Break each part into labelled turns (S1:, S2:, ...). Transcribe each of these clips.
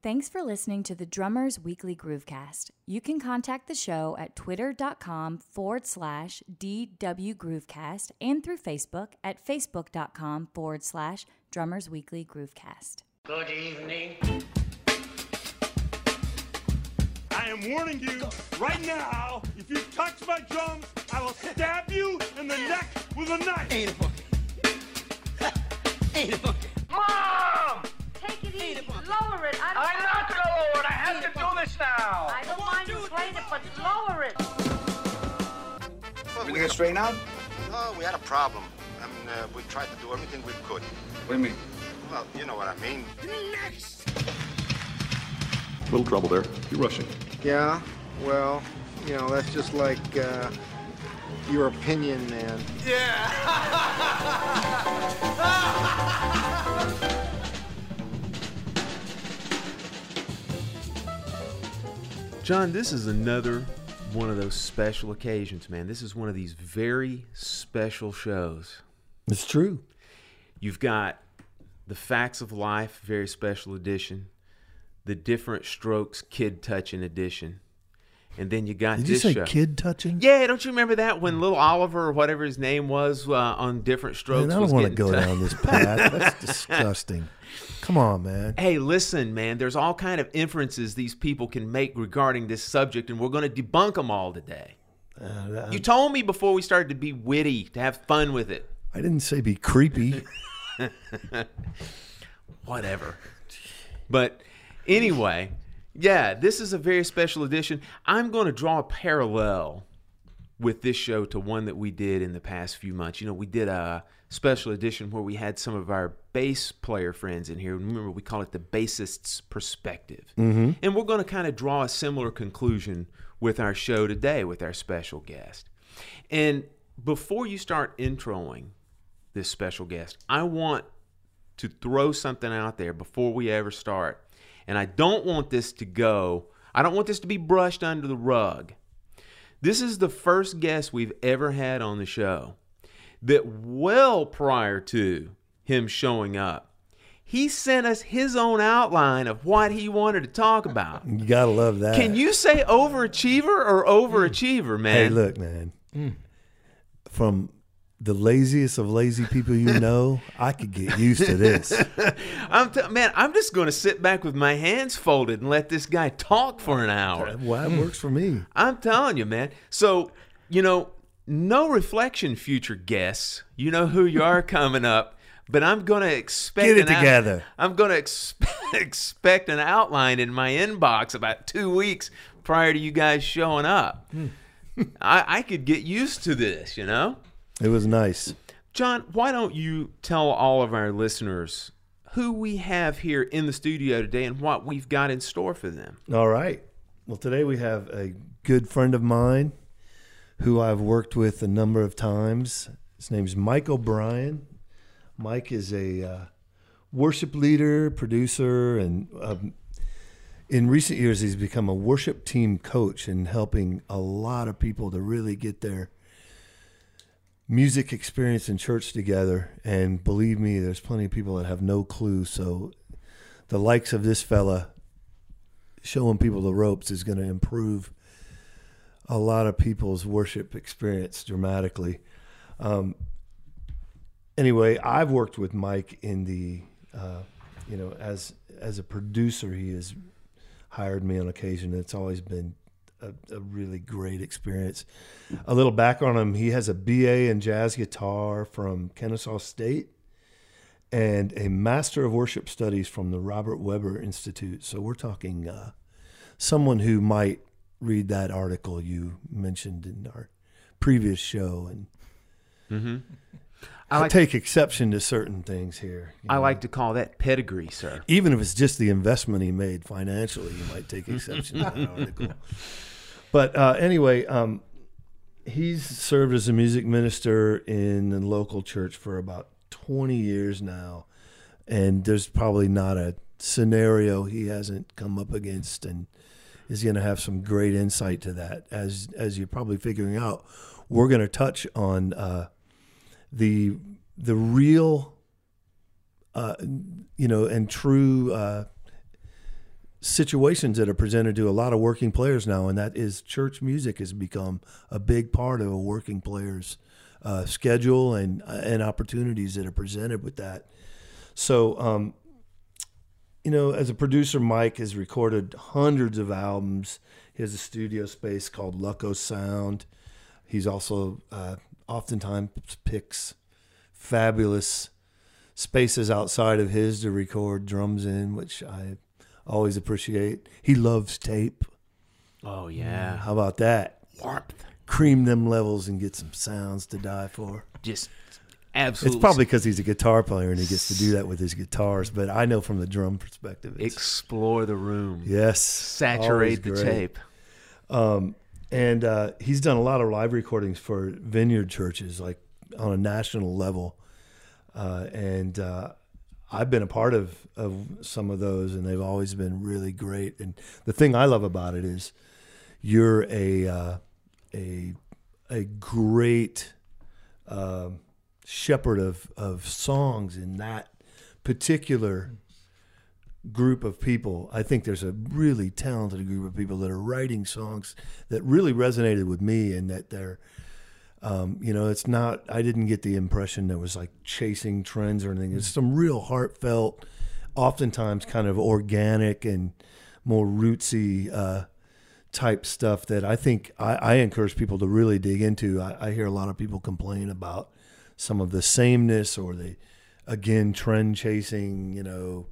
S1: Thanks for listening to the Drummers Weekly Groovecast. You can contact the show at twitter.com forward slash DW Groovecast and through Facebook at facebook.com forward slash Drummers Weekly Groovecast.
S2: Good evening.
S3: I am warning you right now, if you touch my drums, I will stab you in the neck with a knife.
S2: Ain't a boogie. Ain't a boogie. Mom!
S4: Take it. Lower it. I don't
S2: I'm not gonna lower it. I have to do this now.
S4: I don't mind you playing it, but lower it.
S5: Everything get straightened out?
S6: No, we had a problem. I mean, uh, we tried to do everything we could.
S5: What do you mean?
S6: Well, you know what I mean.
S7: Next little trouble there. You're rushing.
S8: Yeah, well, you know, that's just like uh, your opinion, man.
S9: John, this is another one of those special occasions, man. This is one of these very special shows.
S10: It's true.
S9: You've got the Facts of Life, very special edition, the Different Strokes Kid Touching edition, and then you got
S10: Did you say
S9: show.
S10: kid touching?
S9: Yeah, don't you remember that when little Oliver or whatever his name was uh, on Different Strokes?
S10: Man, I don't want to go down this path. That's disgusting. Come on, man.
S9: Hey, listen, man. There's all kind of inferences these people can make regarding this subject, and we're going to debunk them all today.
S10: Uh,
S9: You told me before we started to be witty, to have fun with it.
S10: I didn't say be creepy.
S9: Whatever. But anyway, yeah, this is a very special edition. I'm going to draw a parallel with this show to one that we did in the past few months. You know, we did a special edition where we had some of our bass player friends in here. Remember, we call it the bassist's perspective. Mm-hmm. And we're going to kind of draw a similar conclusion with our show today with our special guest. And before you start introing this special guest, I want to throw something out there before we ever start. And I don't want this to go, I don't want this to be brushed under the rug. This is the first guest we've ever had on the show that, well prior to him showing up, he sent us his own outline of what he wanted to talk about.
S10: You gotta love that.
S9: Can you say overachiever or overachiever, man?
S10: Hey, look, man. Mm. From the laziest of lazy people you know, I could get used to this.
S9: I'm t- man, I'm just going to sit back with my hands folded and let this guy talk for an hour.
S10: Well, that works for me.
S9: I'm telling you, man. So, you know, no reflection, future guests. You know who you are coming up, but I'm going to expect
S10: Get it
S9: an out-
S10: together.
S9: I'm going to expect expect an outline in my inbox about two weeks prior to you guys showing up.
S10: Hmm.
S9: I, I could get used to this, you know.
S10: It was nice.
S9: John, why don't you tell all of our listeners who we have here in the studio today and what we've got in store for them?
S10: All right. Well, today we have a good friend of mine who I've worked with a number of times. His name's Mike O'Brien. Mike is a uh, worship leader, producer, and um, in recent years, he's become a worship team coach and helping a lot of people to really get their music experience in church together. And believe me, there's plenty of people that have no clue. So the likes of this fella showing people the ropes is going to improve a lot of people's worship experience dramatically. Um, anyway, I've worked with Mike in the, uh, you know, as as a producer, he has hired me on occasion. It's always been a, a really great experience. A little back on him: he has a BA in jazz guitar from Kennesaw State and a Master of Worship Studies from the Robert Webber Institute. So we're talking uh, someone who might read that article you mentioned in our previous show and
S9: I like,
S10: take exception to certain things here.
S9: I
S10: know.
S9: like to call that pedigree, sir.
S10: even if it's just the investment he made financially, you might take exception to that article. But uh, anyway, um, he's served as a music minister in the local church for about 20 years now. And there's probably not a scenario he hasn't come up against and is going to have some great insight to that. As, as you're probably figuring out, we're going to touch on uh, the, the real uh, you know, and true uh, situations that are presented to a lot of working players now, and that is church music has become a big part of a working player's uh, schedule and and opportunities that are presented with that. So, um, you know, as a producer, Mike has recorded hundreds of albums. He has a studio space called Lucko Sound. He's also uh, oftentimes picks fabulous spaces outside of his to record drums in, which I always appreciate. He loves tape.
S9: Oh yeah,
S10: How about that?
S9: warmth.
S10: Cream them levels and get some sounds to die for.
S9: Just absolutely.
S10: It's probably because he's a guitar player and he gets to do that with his guitars. But I know from the drum perspective, it's,
S9: explore the room.
S10: yes,
S9: Saturate the
S10: great.
S9: tape.
S10: Um, and uh, he's done a lot of live recordings for vineyard churches, like on a national level. Uh, and uh, I've been a part of, of some of those, and they've always been really great. And the thing I love about it is you're a uh, a a great um shepherd of of songs in that particular group of people. I think there's a really talented group of people that are writing songs that really resonated with me, and that they're, um, you know, it's not. I didn't get the impression that was like chasing trends or anything. It's some real heartfelt, oftentimes kind of organic and more rootsy uh, type stuff that I think I, I encourage people to really dig into. I, I hear a lot of people complain about some of the sameness or the again trend chasing, you know,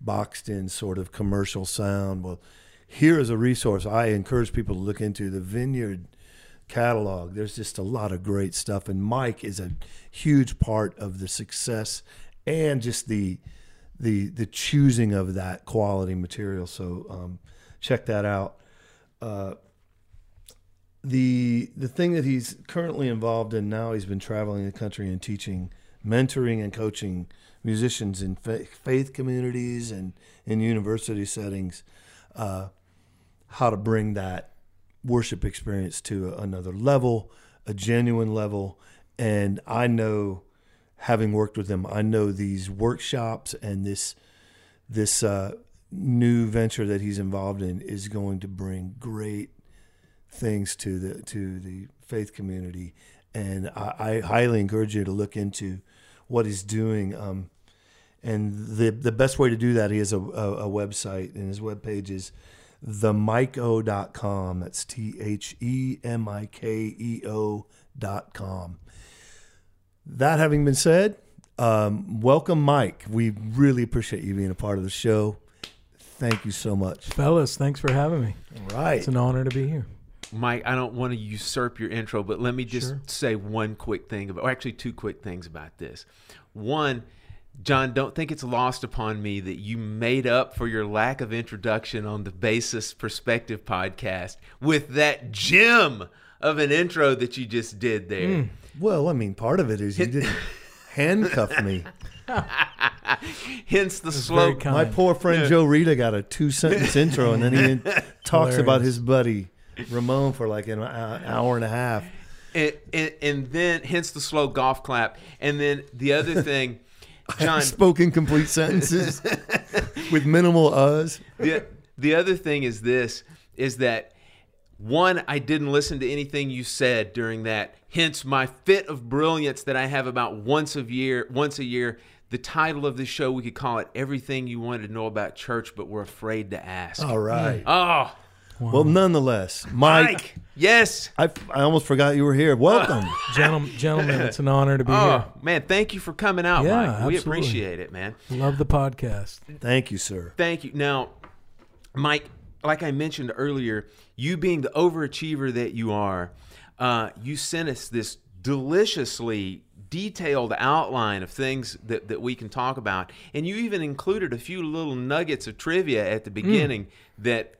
S10: boxed in sort of commercial sound. Well, here is a resource I encourage people to look into the Vineyard catalog. There's just a lot of great stuff, and Mike is a huge part of the success and just the the the choosing of that quality material. So um, check that out. Uh, the the thing that he's currently involved in now, he's been traveling the country and teaching, mentoring, and coaching musicians in faith communities and in university settings, uh, how to bring that worship experience to another level, a genuine level. And I know, having worked with him, I know these workshops and this this uh, new venture that he's involved in is going to bring great things to the to the faith community, and I, I highly encourage you to look into what he's doing. Um, and the the best way to do that, he has a, a, a website, and his webpage is themikeo.com. That's T H E M I K E O dot com. That having been said, um, welcome, Mike. We really appreciate you being a part of the show. Thank you so much.
S5: Fellas, thanks for having me.
S10: All right.
S5: It's an honor to be here.
S9: Mike, I don't want to usurp your intro, but let me just
S5: Sure.
S9: say one quick thing about, or actually two quick things about this. One, John, don't think it's lost upon me that you made up for your lack of introduction on the Bassist's Perspective podcast with that gem of an intro that you just did there.
S5: Hmm.
S10: Well, I mean, part of it is you didn't handcuff me.
S9: Hence the slow.
S5: kind.
S10: My poor friend Joe Rita got a two sentence intro, and then he talks about his buddy Ramon for like an uh, hour and a half.
S9: And, and, and then, hence the slow golf clap. And then the other thing, John,
S10: Spoken complete sentences with minimal uhs.
S9: the, the other thing is this is that one i didn't listen to anything you said during that hence my fit of brilliance that i have about once a year once a year the title of this show we could call it everything you wanted to know about church but were afraid to ask
S10: All right. Hmm.
S9: oh
S10: Well, nonetheless, Mike,
S9: mike yes
S10: I, I almost forgot you were here. Welcome.
S5: Gentlemen, gentlemen, it's an honor to be
S9: oh man thank you for coming out
S5: Yeah,
S9: mike we
S5: absolutely.
S9: appreciate it man.
S5: Love the podcast.
S10: Thank you, sir.
S9: Thank you. Now, Mike, like I mentioned earlier, you being the overachiever that you are, uh, you sent us this deliciously detailed outline of things that, that we can talk about. And you even included a few little nuggets of trivia at the beginning that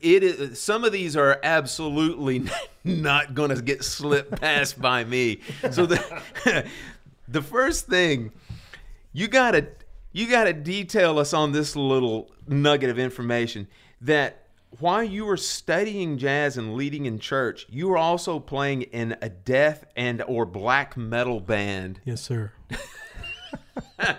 S9: it is some of these are absolutely not going to get slipped past by me. So the the first thing you gotta you gotta detail us on this little nugget of information that while you were studying jazz and leading in church, you were also playing in a death and or black metal band.
S5: Yes, sir.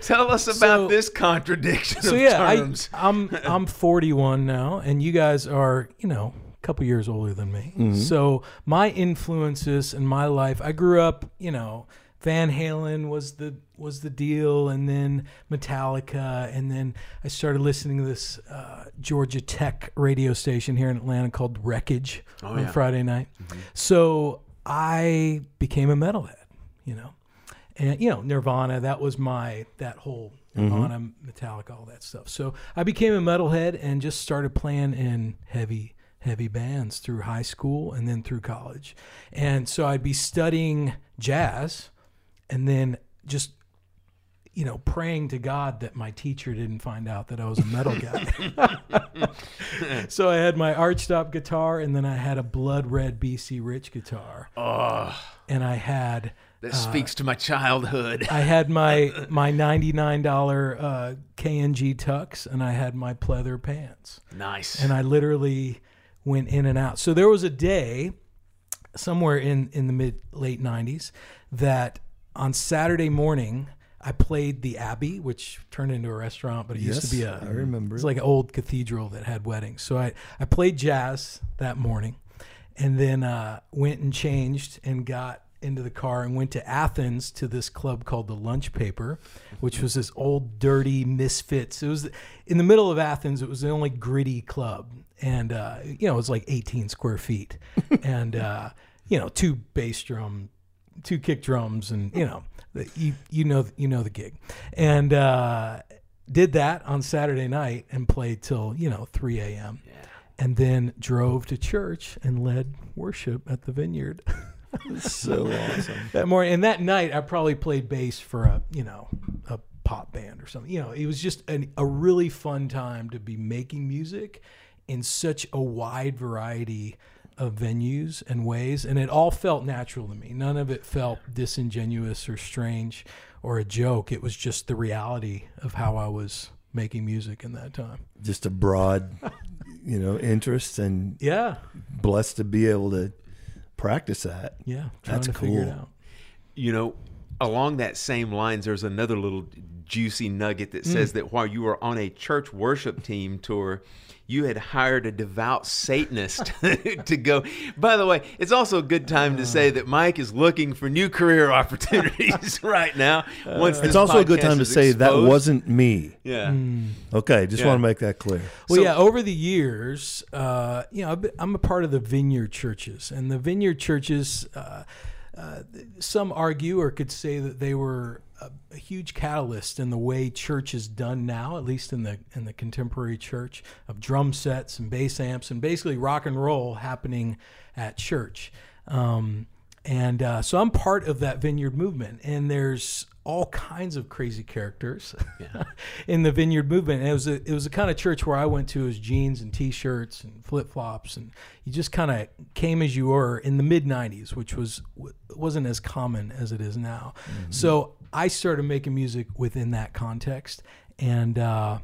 S9: Tell us about
S5: So-
S9: this contradiction
S5: so
S9: of
S5: yeah,
S9: terms.
S5: I, I'm I'm 41 now, and you guys are you know a couple years older than me.
S10: Mm-hmm.
S5: So my influences in my life, I grew up, you know, Van Halen was the was the deal, and then Metallica, and then I started listening to this uh, Georgia Tech radio station here in Atlanta called Wreckage on
S9: Oh, yeah.
S5: Friday night. So I became a metalhead, you know, and you know Nirvana. That was my that whole Nirvana, Metallica, all that stuff. So I became a metalhead and just started playing in heavy heavy bands through high school and then through college. And so I'd be studying jazz and then just you know praying to God that my teacher didn't find out that I was a metal guy. so I had my archtop guitar and then I had a blood red BC Rich guitar.
S9: oh,
S5: And I had
S9: that speaks to my childhood.
S5: I had my my ninety nine dollar uh, KNG tux, and I had my pleather pants,
S9: nice.
S5: and I literally went in and out. So there was a day somewhere in in the mid late nineties that on Saturday morning I played the Abbey, which turned into a restaurant, but it used to be
S10: Yes,
S5: a
S10: I remember
S5: It's
S10: it.
S5: like an old cathedral that had weddings. So I I played jazz that morning, and then uh, went and changed and got into the car and went to Athens to this club called the Lunch Paper, which was this old dirty misfits. It was in the middle of Athens. It was the only gritty club, and uh, you know it was like 18 square feet, and uh, you know two bass drum, two kick drums, and you know the- you you know you know the gig, and uh, did that on Saturday night and played till you know 3 a.m. And then drove to church and led worship at the vineyard.
S10: so awesome.
S5: that morning and that night I probably played bass for a you know a pop band or something. You know, it was just an, a really fun time to be making music in such a wide variety of venues and ways, and it all felt natural to me. None of it felt disingenuous or strange or a joke. It was just the reality of how I was making music in that time.
S10: Just a broad, you know, interest and
S5: Yeah,
S10: blessed to be able to practice that.
S5: yeah,
S10: That's
S5: to figure it
S10: cool.
S5: out.
S9: you know, along that same lines, there's another little juicy nugget that says
S5: Mm.
S9: that while you were on a church worship team tour, you had hired a devout Satanist to go. By the way, it's also a good time to say that Mike is looking for new career opportunities right now. Once
S10: It's also a good time to
S9: is
S10: say that wasn't me.
S9: Yeah.
S10: Okay, just
S9: Yeah.
S10: want to make that clear.
S5: Well,
S9: So-
S5: yeah, over the years, uh, you know, I've been- I'm a part of the vineyard churches, and the vineyard churches, uh, uh, some argue or could say that they were a, a huge catalyst in the way church is done now, at least in the in the contemporary church, of drum sets and bass amps and basically rock and roll happening at church. Um, and uh, so I'm part of that vineyard movement, and there's all kinds of crazy characters in the vineyard movement. And it was a it was the kind of church where I went to was jeans and t-shirts and flip flops, and you just kind of came as you were in the mid '90s, which was wasn't as common as it is now. So I started making music within that context, and. Uh,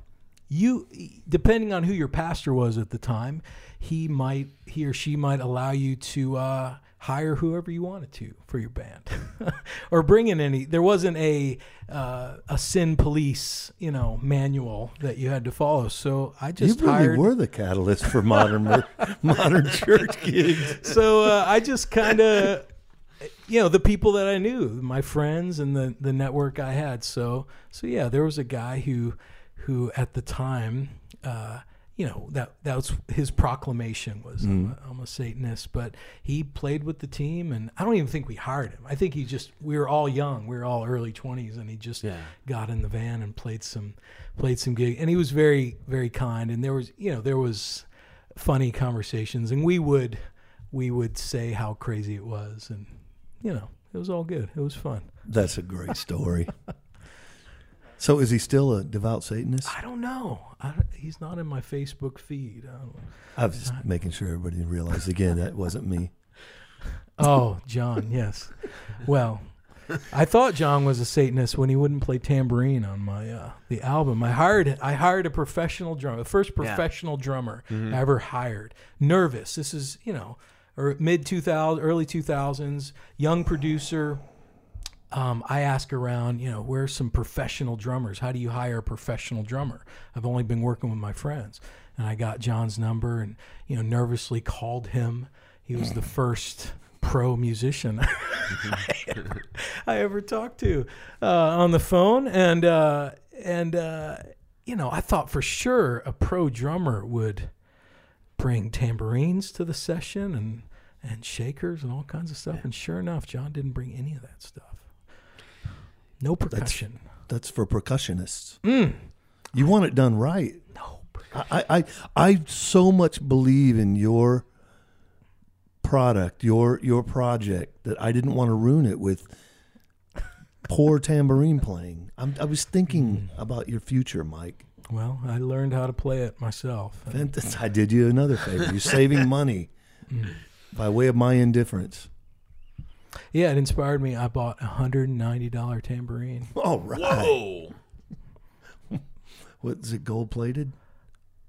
S5: you depending on who your pastor was at the time he might he or she might allow you to uh, hire whoever you wanted to for your band or bring in any there wasn't a uh, a sin police you know manual that you had to follow so i just You
S10: really
S5: hired
S10: were the catalyst for modern modern church gigs.
S5: so uh, I just kind of, you know, the people that I knew, my friends and the the network I had. So so yeah, there was a guy who who at the time, uh, you know, that that was his proclamation was mm-hmm. I'm, a, I'm a Satanist, but he played with the team, and I don't even think we hired him. I think he just we were all young, we were all early twenties, and he just
S9: Yeah.
S5: got in the van and played some played some gig, and he was very very kind, and there was you know there was funny conversations, and we would we would say how crazy it was, and you know it was all good. It was fun.
S10: That's a great story. So is he still a devout Satanist?
S5: I don't know. I don't, he's not in my Facebook feed. I don't,
S10: I was just making sure everybody realized again that wasn't me.
S5: oh, John, yes. Well, I thought John was a Satanist when he wouldn't play tambourine on my uh, the album. I hired I hired a professional drummer, the first professional drummer I ever hired. Nervous. This is you know, or mid two thousand, early two thousands, young producer. Um, I ask around, you know, where's some professional drummers? How do you hire a professional drummer? I've only been working with my friends, and I got John's number, and you know, nervously called him. He was the first pro musician I, ever, I ever talked to uh, on the phone, and uh, and uh, you know, I thought for sure a pro drummer would bring tambourines to the session and and shakers and all kinds of stuff. And sure enough, John didn't bring any of that stuff. No percussion.
S10: That's for percussionists.
S5: Mm.
S10: You want it done right.
S5: No.
S10: I, I I so much believe in your product, your your project that I didn't want to ruin it with poor tambourine playing. I'm, I was thinking about your future, Mike.
S5: Well, I learned how to play it myself.
S10: I did you another favor. You're saving money by way of my indifference.
S5: Yeah, it inspired me. I bought a hundred and ninety dollar tambourine.
S10: All right.
S9: Whoa.
S10: What is it? Gold plated?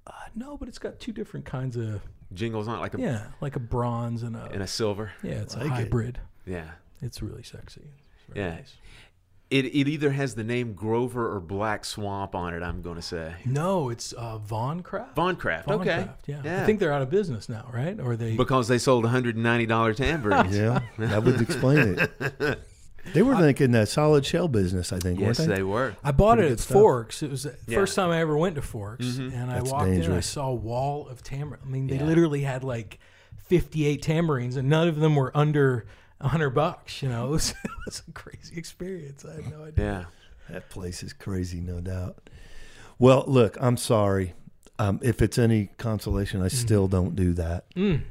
S5: Uh, no, but it's got two different kinds of
S9: Jingles on it like a
S5: yeah, like a bronze and a
S9: and a silver.
S5: yeah. It's
S10: like
S5: a
S10: it.
S5: hybrid.
S9: Yeah.
S5: It's really sexy. It's very
S9: Yeah.
S5: nice.
S9: It it either has the name Grover or Black Swamp on it. I'm going to say
S5: No, it's uh, Von Craft.
S9: Von Craft.
S5: Von
S9: okay.
S5: Craft, yeah.
S9: Yeah.
S5: I think they're out of business now, right? Or they
S9: because they sold 190 dollar tambourines.
S10: Yeah, that would explain it. They were thinking that solid shell business, I think,
S9: yes,
S10: they?
S9: they were.
S5: I bought
S10: Pretty
S5: it at
S10: stuff.
S5: Fork's. It was the
S9: Yeah. Mm-hmm.
S5: first time I ever went to Fork's, and I
S10: That's
S5: walked in. and I saw a wall of tambourine. I mean, they
S9: Yeah.
S5: literally had like fifty-eight tambourines, and none of them were under a hundred bucks. You know, it was, it was a crazy experience. I had no idea.
S9: Yeah.
S10: That place is crazy, no doubt. Well, look, I'm sorry. Um, if it's any consolation, I still don't do that.
S5: Mm,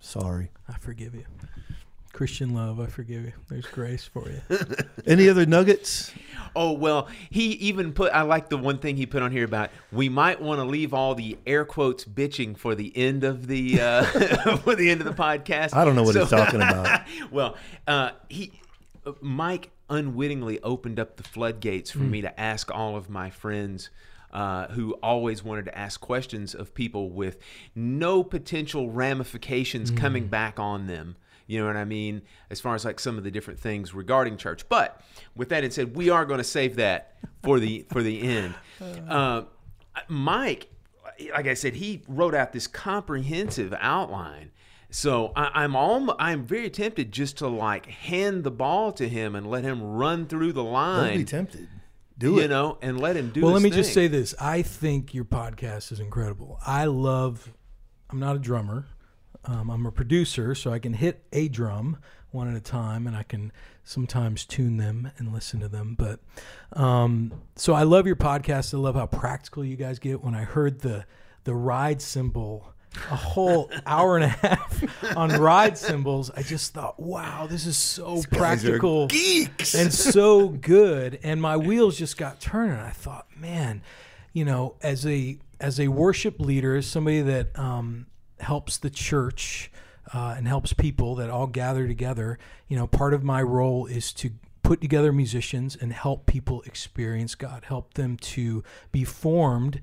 S10: Sorry.
S5: I forgive you, Christian love. I forgive you. There's grace for you.
S10: Any other nuggets?
S9: Oh well, he even put. I like the one thing he put on here about we might want to leave all the air quotes bitching for the end of the uh, for the end of the podcast.
S10: I don't know what he's talking about.
S9: well, uh, he uh, Mike unwittingly opened up the floodgates for me to ask all of my friends. Uh, who always wanted to ask questions of people with no potential ramifications coming back on them. You know what I mean? As far as like some of the different things regarding church. But with that said, we are going to save that for the for the end. Uh, Mike, like I said, he wrote out this comprehensive outline. So I, I'm all I'm very tempted just to like hand the ball to him and let him run through the
S10: Don't be
S9: line.
S10: tempted. Do
S9: you
S10: it.
S9: know, and let him do.
S5: well, let
S9: his
S5: me just say this. I think your podcast is incredible. I love. I'm not a drummer. Um, I'm a producer, so I can hit a drum one at a time, and I can sometimes tune them and listen to them. But um, so I love your podcast. I love how practical you guys get. When I heard the the ride cymbal, a whole hour and a half on ride cymbals, I just thought, wow, this is so practical
S10: geeks.
S5: and so good and my wheels just got turning i thought man you know as a as a worship leader as somebody that um, helps the church uh, and helps people that all gather together you know part of my role is to put together musicians and help people experience god help them to be formed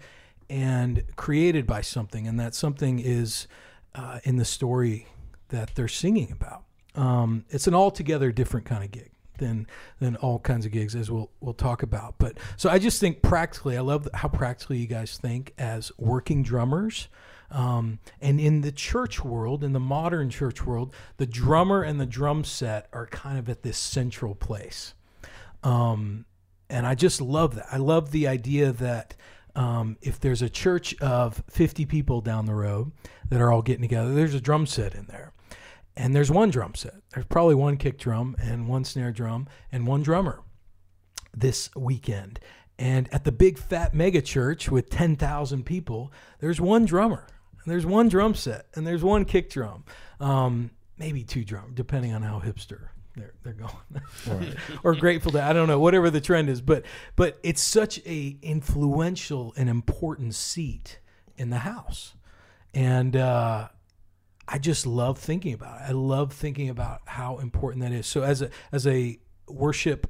S5: and created by something and that something is uh, in the story that they're singing about um, it's an altogether different kind of gig than than all kinds of gigs as we'll we'll talk about. But so I just think practically, I love how practically you guys think as working drummers. Um, and in the church world, in the modern church world, the drummer and the drum set are kind of at this central place. Um, and I just love that. I love the idea that um, if there's a church of 50 people down the road that are all getting together, there's a drum set in there. And there's one drum set. There's probably one kick drum and one snare drum and one drummer this weekend. And at the big fat mega church with 10,000 people, there's one drummer, and there's one drum set, and there's one kick drum, um, maybe two drum, depending on how hipster they're they're going, or Grateful Dead. I don't know, whatever the trend is. But but it's such a influential and important seat in the house, and uh, I just love thinking about it. I love thinking about how important that is. So as a as a worship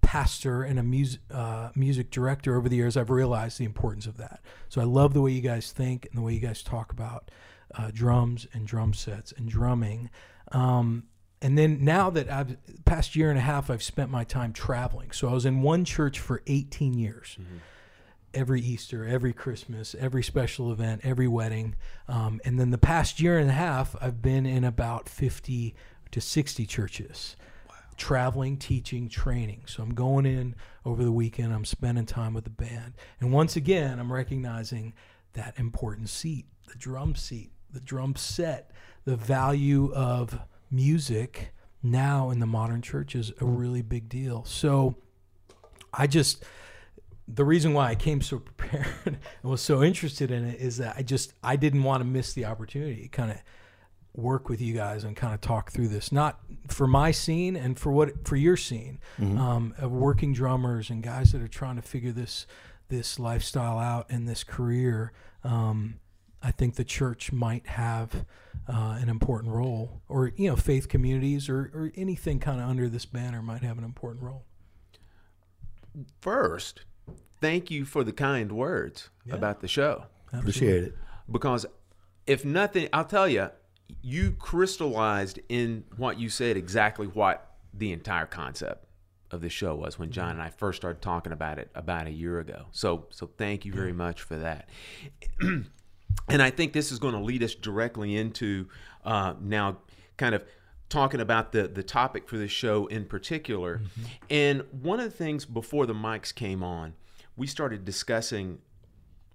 S5: pastor and a music uh, music director over the years, I've realized the importance of that. So I love the way you guys think and the way you guys talk about uh, drums and drum sets and drumming. Um, and then now that I've past year and a half, I've spent my time traveling. So I was in one church for 18 years. Every Easter, every Christmas, every special event, every wedding, um, and then the past year and a half, I've been in about 50 to 60 churches, traveling, teaching, training. So I'm going in over the weekend. I'm spending time with the band, and once again, I'm recognizing that important seat, the drum seat, the drum set, the value of music now in the modern church is a really big deal. So I just the reason why I came so prepared and was so interested in it is that I just I didn't want to miss the opportunity to kind of work with you guys and kind of talk through this not for my scene and for what for your scene. Um, of working drummers and guys that are trying to figure this this lifestyle out and this career um, I think the church might have uh, an important role or you know faith communities or, or anything kind of under this banner might have an important role.
S9: First, thank you for the kind words about the show.
S10: I appreciate it.
S9: Because if nothing, I'll tell you, you crystallized in what you said exactly what the entire concept of the show was when John and I first started talking about it about a year ago. So, so thank you very much for that. and I think this is going to lead us directly into uh, now kind of talking about the the topic for this show in particular. And one of the things before the mics came on, we started discussing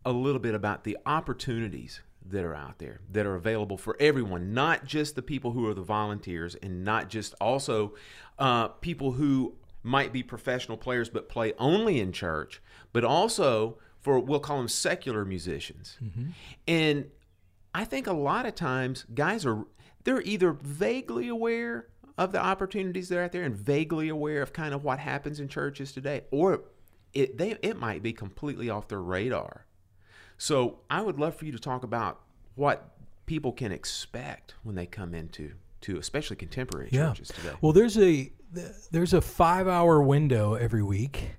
S9: a little bit about the opportunities that are out there that are available for everyone, not just the people who are the volunteers, and not just also uh, people who might be professional players but play only in church, but also for we'll call them secular musicians. And I think a lot of times guys are they're either vaguely aware of the opportunities that are out there and vaguely aware of kind of what happens in churches today, or it they it might be completely off their radar. So I would love for you to talk about what people can expect when they come into to especially contemporary churches today.
S5: Well, there's a there's a five hour window every week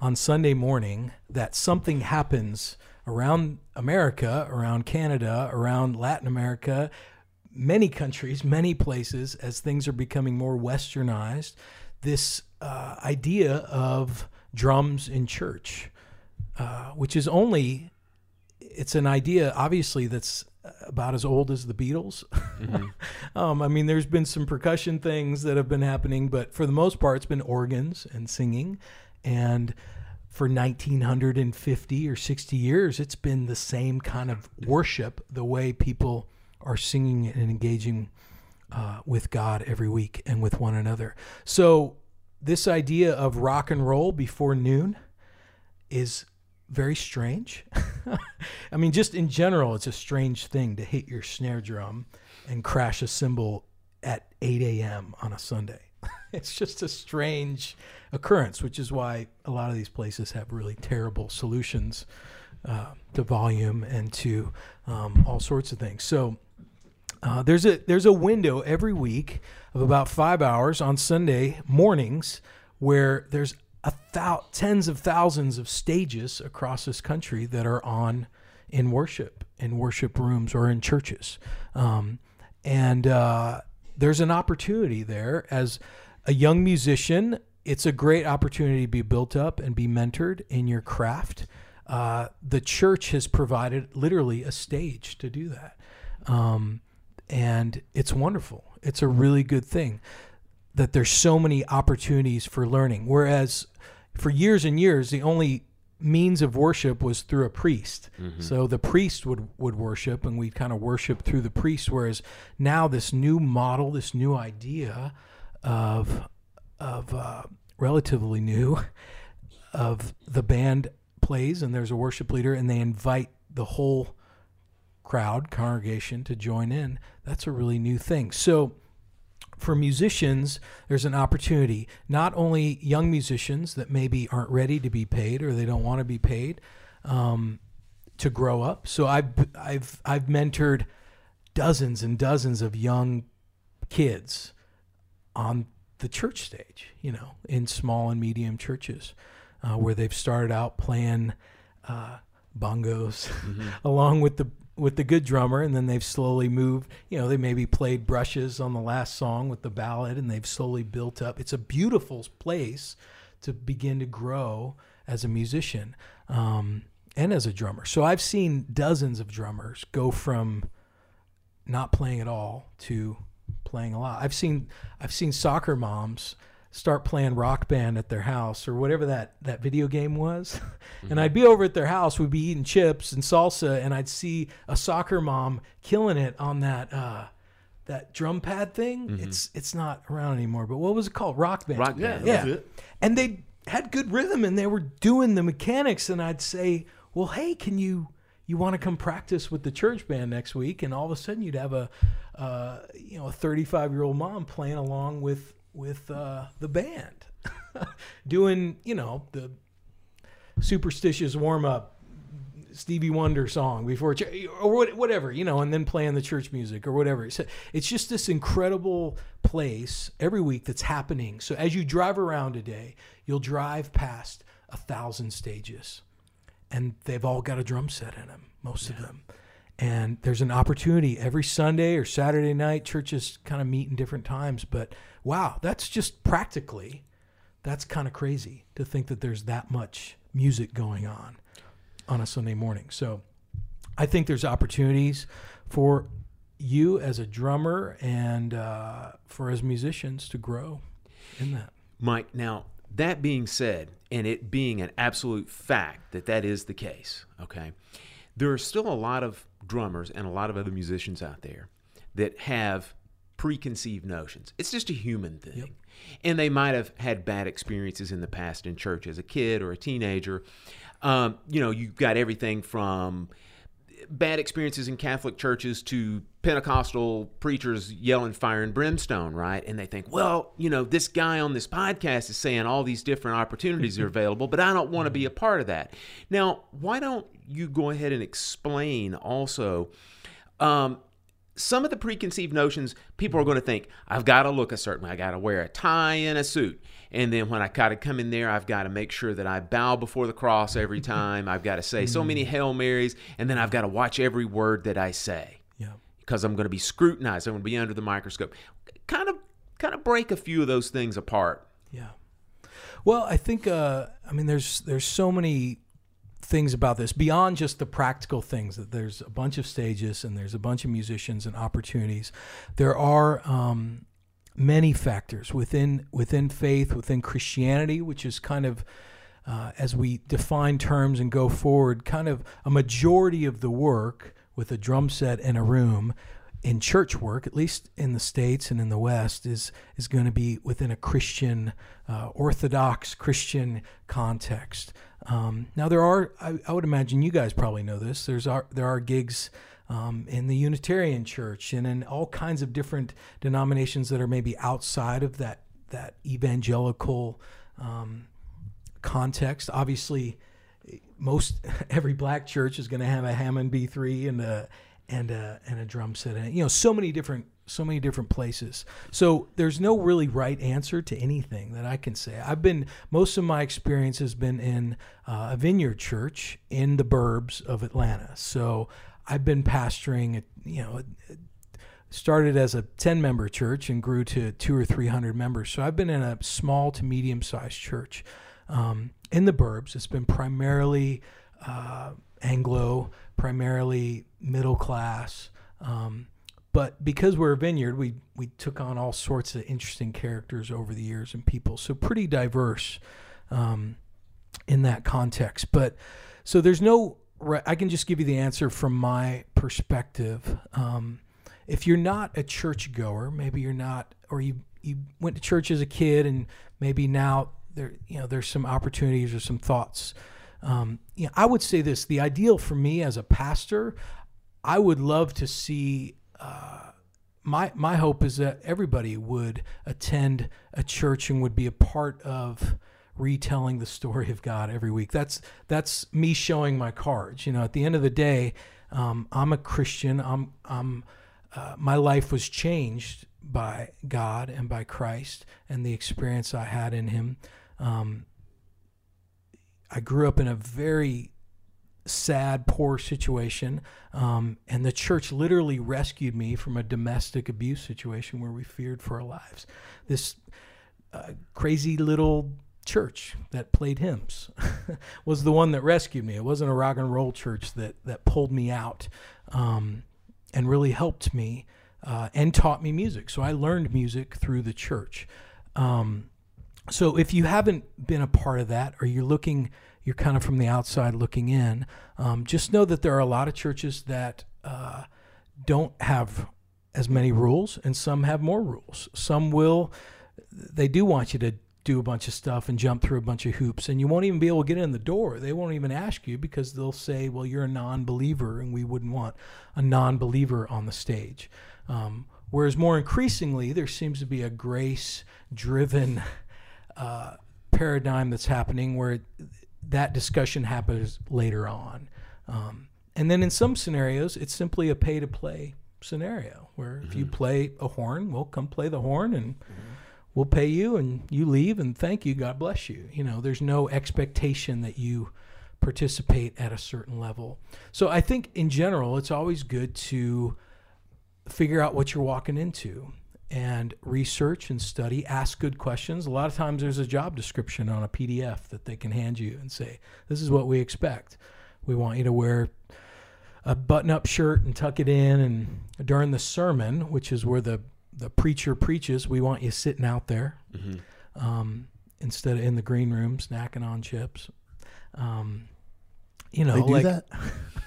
S5: on Sunday morning that something happens around America, around Canada, around Latin America, many countries, many places, as things are becoming more westernized. This uh, idea of drums in church, uh, which is only it's an idea obviously that's about as old as the Beatles. um, I mean, there's been some percussion things that have been happening, but for the most part, it's been organs and singing. And for 1950 or 60 years, it's been the same kind of worship, the way people are singing and engaging uh, with God every week and with one another. So, this idea of rock and roll before noon is very strange. I mean, just in general, it's a strange thing to hit your snare drum and crash a cymbal at 8 a.m. on a Sunday. it's just a strange occurrence, which is why a lot of these places have really terrible solutions uh, to volume and to um, all sorts of things. So, uh, there's a there's a window every week of about five hours on Sunday mornings where there's thou- tens of thousands of stages across this country that are on in worship in worship rooms or in churches, um, and uh, there's an opportunity there as a young musician. It's a great opportunity to be built up and be mentored in your craft. Uh, the church has provided literally a stage to do that. Um, and it's wonderful. It's a really good thing that there's so many opportunities for learning. Whereas for years and years, the only means of worship was through a priest. So the priest would would worship, and we'd kind of worship through the priest. Whereas now, this new model, this new idea of of uh, relatively new of the band plays, and there's a worship leader, and they invite the whole crowd, congregation to join in. That's a really new thing. So, for musicians, there's an opportunity. Not only young musicians that maybe aren't ready to be paid or they don't want to be paid um, to grow up. So I've I've I've mentored dozens and dozens of young kids on the church stage. You know, in small and medium churches, uh, where they've started out playing uh, bongos along with the with the good drummer, and then they've slowly moved. You know, they maybe played brushes on the last song with the ballad, and they've slowly built up. It's a beautiful place to begin to grow as a musician um, and as a drummer. So I've seen dozens of drummers go from not playing at all to playing a lot. I've seen I've seen soccer moms start playing rock band at their house or whatever that that video game was. and I'd be over at their house, we'd be eating chips and salsa and I'd see a soccer mom killing it on that uh that drum pad thing. It's it's not around anymore, but what was it called? Rock band.
S9: Rock
S10: Yeah,
S9: band.
S10: that's
S5: Yeah.
S10: it.
S5: And they had good rhythm and they were doing the mechanics and I'd say, "Well, hey, can you you want to come practice with the church band next week?" And all of a sudden you'd have a uh, you know, a 35-year-old mom playing along with with uh, the band. doing, you know, the superstitious warm-up Stevie Wonder song before church, or whatever, you know, and then playing the church music or whatever. So it's just this incredible place every week that's happening. So as you drive around today, you'll drive past a thousand stages, and they've all got a drum set in them, most of them. And there's an opportunity every Sunday or Saturday night. Churches kind of meet in different times, but wow, that's just practically, that's kind of crazy to think that there's that much music going on on a Sunday morning. So I think there's opportunities for you as a drummer and uh, for as musicians to grow in that.
S9: Mike, now that being said, and it being an absolute fact that that is the case, okay, there are still a lot of drummers and a lot of other musicians out there that have preconceived notions. It's just a human thing. And they might have had bad experiences in the past in church as a kid or a teenager. Um, you know, you've got everything from bad experiences in Catholic churches to Pentecostal preachers yelling fire and brimstone, right? And they think, well, you know, this guy on this podcast is saying all these different opportunities are available, but I don't want to be a part of that. Now, why don't you go ahead and explain also? Um, some of the preconceived notions people are going to think i've got to look a certain way. I got to wear a tie and a suit. And then when i got to come in there i've got to make sure that i bow before the cross every time. I've got to say so many hail marys and then i've got to watch every word that i say.
S5: Yeah.
S9: because i'm going to be scrutinized. I'm going to be under the microscope. Kind of kind of break a few of those things apart.
S5: Yeah. Well, I think uh, I mean there's there's so many things about this beyond just the practical things that there's a bunch of stages and there's a bunch of musicians and opportunities. There are um, many factors within within faith, within Christianity, which is kind of uh, as we define terms and go forward, kind of a majority of the work with a drum set and a room in church work, at least in the states and in the West, is is going to be within a Christian, uh, Orthodox Christian context. Um, now there are, I, I would imagine you guys probably know this. There's are there are gigs um, in the Unitarian Church and in all kinds of different denominations that are maybe outside of that that evangelical um, context. Obviously, most every black church is going to have a Hammond B3 and a and a and a drum set it. You know, so many different so many different places. So there's no really right answer to anything that I can say. I've been most of my experience has been in uh, a vineyard church in the burbs of Atlanta. So I've been pastoring, you know, started as a 10 member church and grew to two or 300 members. So I've been in a small to medium sized church um, in the burbs. It's been primarily uh, Anglo, primarily middle class. Um, but because we're a vineyard, we, we took on all sorts of interesting characters over the years and people. So pretty diverse um, in that context. But so there's no, I can just give you the answer from my perspective. Um, if you're not a churchgoer, maybe you're not, or you you went to church as a kid, and maybe now there you know there's some opportunities or some thoughts. Um, you know, I would say this: the ideal for me as a pastor, I would love to see. Uh, my my hope is that everybody would attend a church and would be a part of retelling the story of God every week. That's that's me showing my cards. You know, at the end of the day, um, I'm a Christian. I'm I'm uh, my life was changed by God and by Christ and the experience I had in Him. Um, I grew up in a very sad, poor situation. Um, and the church literally rescued me from a domestic abuse situation where we feared for our lives. This uh, crazy little church that played hymns was the one that rescued me. It wasn't a rock and roll church that that pulled me out um, and really helped me uh, and taught me music. So I learned music through the church. Um, so if you haven't been a part of that, or you're looking, you're kind of from the outside looking in, um, just know that there are a lot of churches that uh, don't have as many rules, and some have more rules. Some will, they do want you to do a bunch of stuff and jump through a bunch of hoops, and you won't even be able to get in the door. They won't even ask you because they'll say, "Well, you're a non-believer, and we wouldn't want a non-believer on the stage." Um, whereas more increasingly, there seems to be a grace-driven uh, paradigm that's happening where that discussion happens later on. Um, and then in some scenarios, it's simply a pay to play scenario where if you play a horn, we'll come play the horn and we'll pay you and you leave and thank you, God bless you. You know, there's no expectation that you participate at a certain level. So I think in general, it's always good to figure out what you're walking into and research and study, ask good questions. A lot of times there's a job description on a PDF that they can hand you and say, This is what we expect. We want you to wear a button up shirt and tuck it in. And during the sermon, which is where the, the preacher preaches, we want you sitting out there um, instead of in the green room snacking on chips. Um, you know,
S10: They do
S5: like,
S10: that?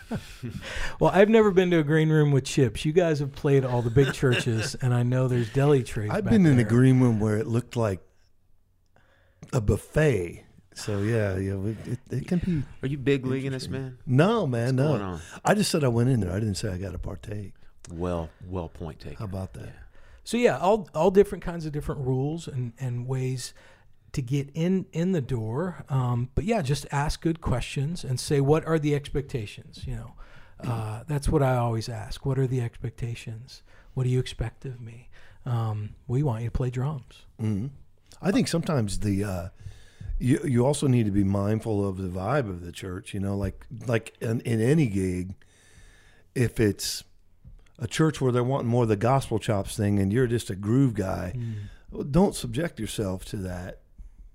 S5: well, I've never been to a green room with chips. You guys have played all the big churches, and I know there's deli trays.
S10: I've
S5: back
S10: been in a green room where it looked like a buffet. So yeah, yeah, it, it, it can be.
S9: Are you big leaguing this, man?
S10: No, man,
S9: What's
S10: no.
S9: going on?
S10: I just said I went in there. I didn't say I got to partake.
S9: Well, well, point taken.
S10: How about that?
S5: So yeah, all all different kinds of different rules and and ways to get in in the door. Um, but yeah, just ask good questions and say what are the expectations. You know, uh, that's what I always ask. What are the expectations? What do you expect of me? Um, we want you to play drums.
S10: hmm I think sometimes the uh, you you also need to be mindful of the vibe of the church. You know, like like in, in any gig, if it's a church where they're wanting more of the gospel chops thing, and you're just a groove guy, well, don't subject yourself to that.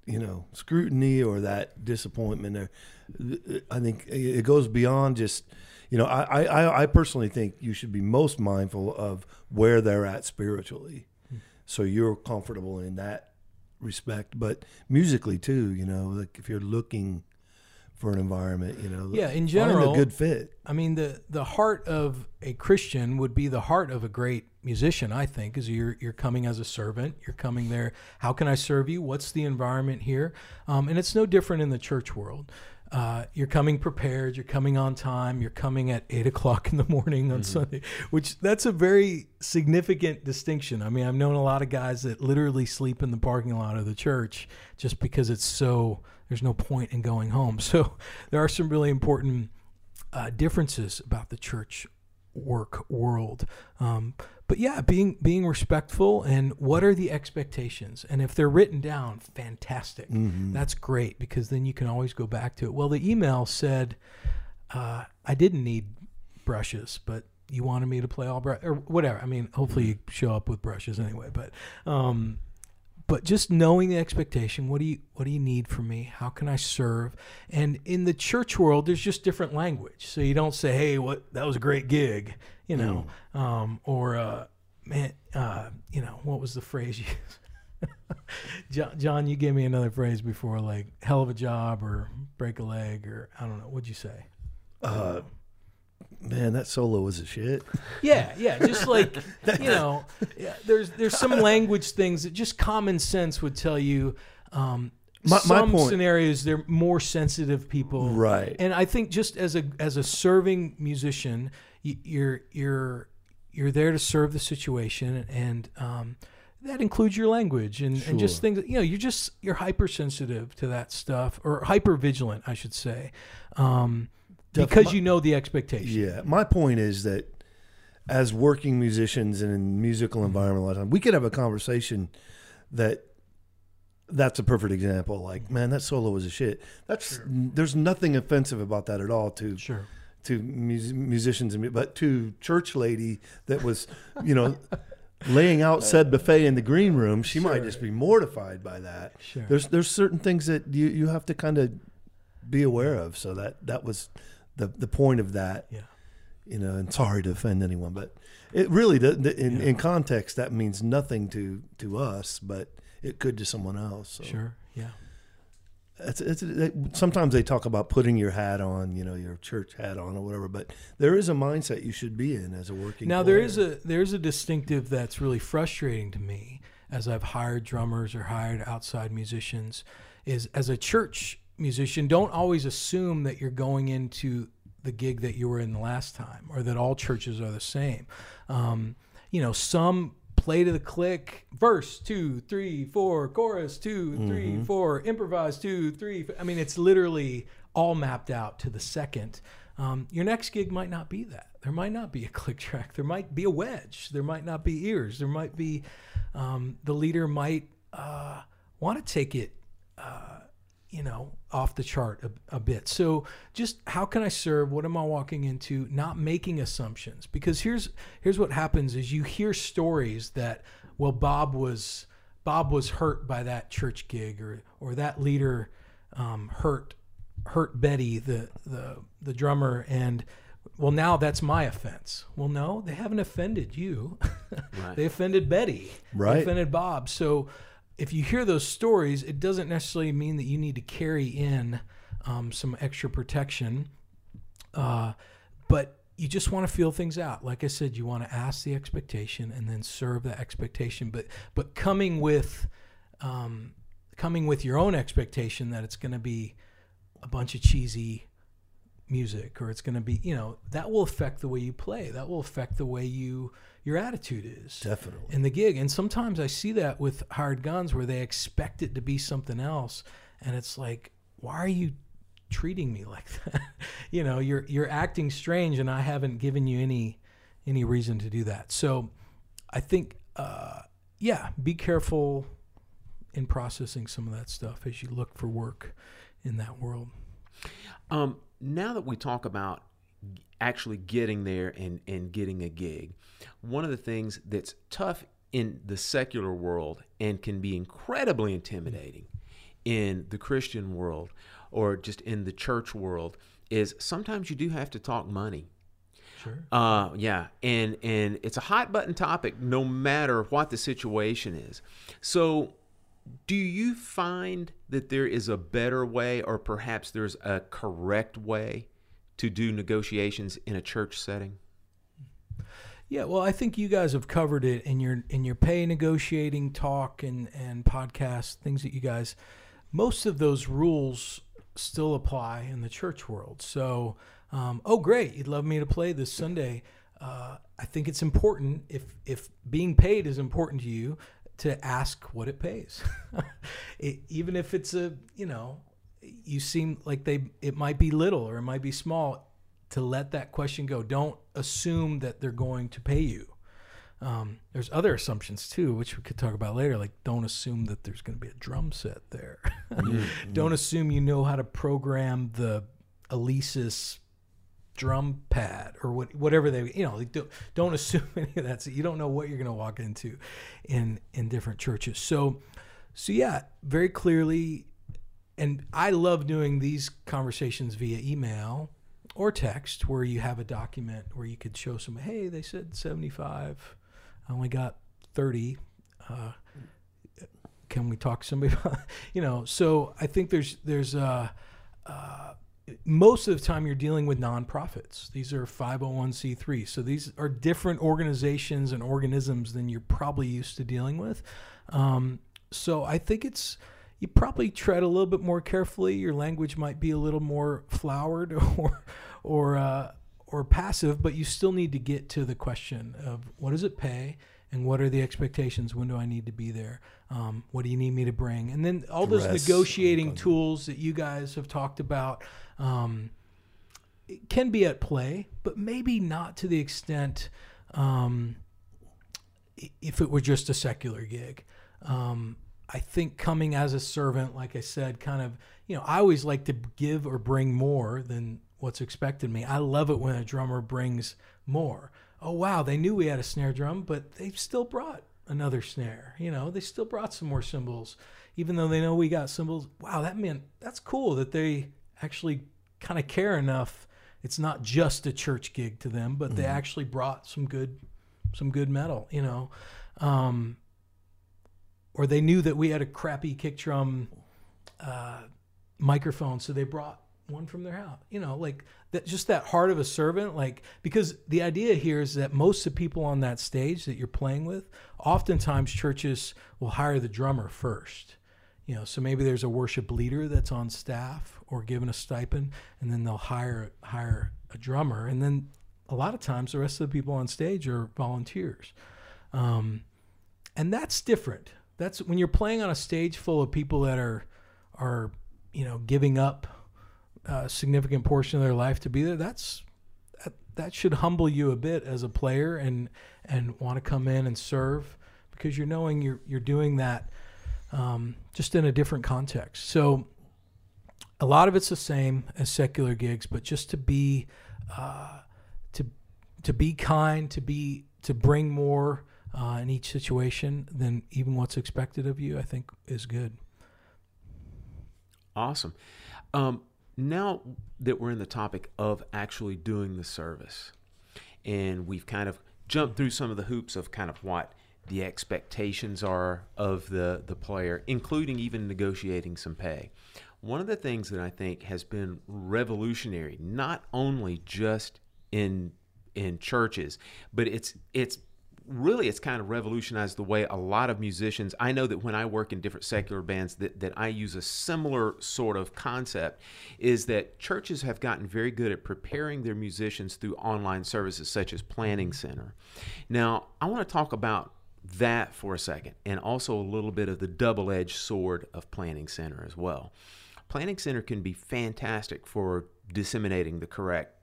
S10: You know, scrutiny or that disappointment. Or I think it goes beyond just. You know, I, I, I personally think you should be most mindful of where they're at spiritually, hmm. so you're comfortable in that respect, but musically too. You know, like if you're looking for an environment, you know,
S5: Yeah, in general,
S10: a good fit.
S5: I mean, the the heart of a Christian would be the heart of a great musician. I think, is you're you're coming as a servant. You're coming there. How can I serve you? What's the environment here? Um, and it's no different in the church world. Uh, you're coming prepared. You're coming on time. You're coming at eight o'clock in the morning on Sunday, which that's a very significant distinction. I mean, I've known a lot of guys that literally sleep in the parking lot of the church just because it's so there's no point in going home. So there are some really important uh, differences about the church work world. Um, but yeah, being being respectful and what are the expectations? And if they're written down, fantastic. That's great because then you can always go back to it. Well, the email said uh, I didn't need brushes, but you wanted me to play all brush or whatever. I mean, hopefully you show up with brushes anyway. But um, but just knowing the expectation what do you what do you need from me? How can i serve? And in the church world there's just different language. So you don't say hey what that was a great gig you know? Um, or uh, man uh, you know what was the phrase you John, John, you gave me another phrase before, like "hell of a job" or "break a leg" or I don't know. What'd you say?
S10: Uh, man, that solo was a shit.
S5: Yeah, yeah, just like you know, yeah, there's there's some language things that just common sense would tell you. Um,
S10: My- my
S5: some
S10: point-
S5: scenarios they're more sensitive people,
S10: Right.
S5: And I think just as a as a serving musician, you're you're you're there to serve the situation, and um, that includes your language and, and just
S10: Sure.
S5: things. You know, you're just you're hypersensitive to that stuff, or hyper vigilant, I should say, um,
S10: Def-
S5: because
S10: my-
S5: you know the expectation.
S10: Yeah, my point is that as working musicians and in musical environment, a lot of time we could have a conversation that that's a perfect example. Like, man, that solo was a shit. That's there's nothing offensive about that at all to
S5: Sure.
S10: to mus- musicians and but to church lady that was, you know, laying out said buffet in the green room. She might just be mortified by that.
S5: Sure.
S10: There's there's certain things that you you have to kind of be aware of. So that that was the the point of that.
S5: Yeah.
S10: You know, and sorry to offend anyone, but it really. In, in context, that means nothing to to us, but it could to someone else. So
S5: Sure. Yeah.
S10: it's, it's, it, sometimes they talk about putting your hat on, you know, your church hat on or whatever. But there is a mindset you should be in as a working.
S5: Now there
S10: player.
S5: is a there's a distinctive that's really frustrating to me as I've hired drummers or hired outside musicians is as a church musician don't always assume that you're going into the gig that you were in the last time or that all churches are the same. Um, you know, some play to the click, verse two, three, four, chorus two, three, four, improvise two, three. I mean, it's literally all mapped out to the second. Um, your next gig might not be that. There might not be a click track. There might be a wedge. There might not be ears. There might be um, the leader might uh, want to take it you know, off the chart a, a bit. So just how can I serve? What am I walking into? Not making assumptions because here's here's what happens is you hear stories that well Bob was Bob was hurt by that church gig or or that leader um, hurt hurt Betty the the the drummer and well now that's my offense. Well no, they haven't offended you. they offended Betty.
S10: Right.
S5: They offended Bob. So if you hear those stories, it doesn't necessarily mean that you need to carry in um, some extra protection, uh, but you just want to feel things out. Like I said, you want to ask the expectation and then serve that expectation. But but coming with um, coming with your own expectation that it's going to be a bunch of cheesy music or it's going to be you know that will affect the way you play that will affect the way you your attitude is.
S10: Definitely.
S5: in the gig. And sometimes i see that with hired guns where they expect it to be something else. And it's like why are you treating me like that? You know you're you're acting strange and i haven't given you any any reason to do that. So i think uh yeah be careful in processing some of that stuff as you look for work in that world.
S9: Um, now that we talk about actually getting there and, and getting a gig, one of the things that's tough in the secular world and can be incredibly intimidating in the Christian world or just in the church world is sometimes you do have to talk money.
S5: Sure.
S9: Uh, yeah, and and it's a hot button topic no matter what the situation is. So, do you find that there is a better way, or perhaps there's a correct way, to do negotiations in a church setting?
S5: Yeah, well, I think you guys have covered it in your in your pay negotiating talk and and podcast things that you guys. Most of those rules still apply in the church world. So, um, oh, great, you'd love me to play this Sunday. Uh, I think it's important if if being paid is important to you to ask what it pays, it, even if it's a you know you seem like they it might be little or it might be small to let that question go. Don't assume that they're going to pay you. Um, there's other assumptions too, which we could talk about later. Like, don't assume that there's going to be a drum set there. don't assume you know how to program the Alesis drum pad or what, whatever they, you know, like don't, don't assume any of that. So you don't know what you're going to walk into in in different churches. So, so yeah, very clearly, and I love doing these conversations via email or text where you have a document where you could show some hey they said 75 i only got 30 uh, can we talk to somebody about you know? So i think there's there's uh, uh, most of the time you're dealing with nonprofits. These are 501c3 so these are different organizations and organisms than you're probably used to dealing with. Um, so i think it's you probably tread a little bit more carefully. Your language might be a little more flowered or or uh, or passive, but you still need to get to the question of what does it pay and what are the expectations? When do I need to be there? Um, what do you need me to bring? And then all those
S10: Dress.
S5: negotiating tools that you guys have talked about um, can be at play, but maybe not to the extent um, if it were just a secular gig. I think coming as a servant, like I said, kind of, you know, I always like to give or bring more than what's expected of me. I love it when a drummer brings more. Oh, wow, they knew we had a snare drum, but they still brought another snare. You know, they still brought some more cymbals, even though they know we got cymbals. Wow, that meant that's cool that they actually kind of care enough. It's not just a church gig to them, but they
S10: Mhm.
S5: actually brought some good, some good metal. You know, um, or they knew that we had a crappy kick drum uh, microphone, so they brought one from their house. You know, like that, just that heart of a servant. Like because the idea here is that most of the people on that stage that you're playing with, oftentimes churches will hire the drummer first. You know, so maybe there's a worship leader that's on staff or given a stipend, and then they'll hire hire a drummer, and then a lot of times the rest of the people on stage are volunteers. Um, and that's different. That's when you're playing on a stage full of people that are are you know giving up a significant portion of their life to be there. That's that, that should humble you a bit as a player and and want to come in and serve because you're knowing you're you're doing that um, just in a different context. So a lot of it's the same as secular gigs, but just to be uh, to to be kind, to be to bring more uh, in each situation than even what's expected of you, I think is good.
S9: Awesome. Um, now that we're in the topic of actually doing the service, and we've kind of jumped through some of the hoops of kind of what the expectations are of the, the player, including even negotiating some pay. One of the things that I think has been revolutionary, not only just in in churches, but it's it's really it's kind of revolutionized the way a lot of musicians i know that when i work in different secular bands that, that i use a similar sort of concept is that churches have gotten very good at preparing their musicians through online services such as planning center. Now i want to talk about that for a second and also a little bit of the double-edged sword of planning center as well. Planning center can be fantastic for disseminating the correct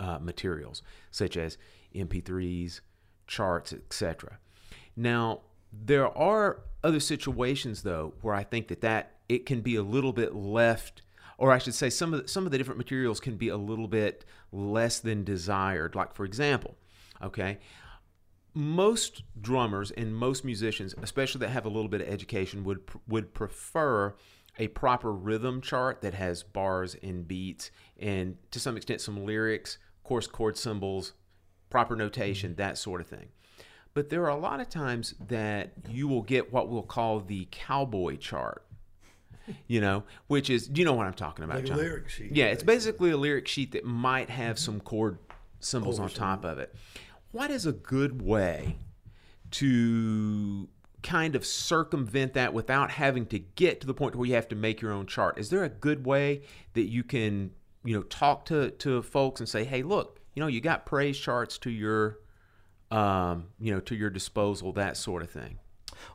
S9: uh, materials such as mp3s charts, etc. Now, there are other situations though where I think that that it can be a little bit left or I should say some of the, some of the different materials can be a little bit less than desired. Like for example, okay, most drummers and most musicians, especially that have a little bit of education, would would prefer a proper rhythm chart that has bars and beats and to some extent some lyrics, course chord symbols, proper notation, that sort of thing. But there are a lot of times that you will get what we'll call the cowboy chart. You know, which is, do you know what I'm talking about,
S10: Like a
S9: John?
S10: lyric sheet,
S9: Yeah, it's basically a lyric sheet that might have some chord symbols on top of it. What is a good way to kind of circumvent that without having to get to the point where you have to make your own chart? Is there a good way that you can, you know, talk to, to folks and say, hey, look, you know, you got praise charts to your, um, you know, to your disposal, that sort of thing.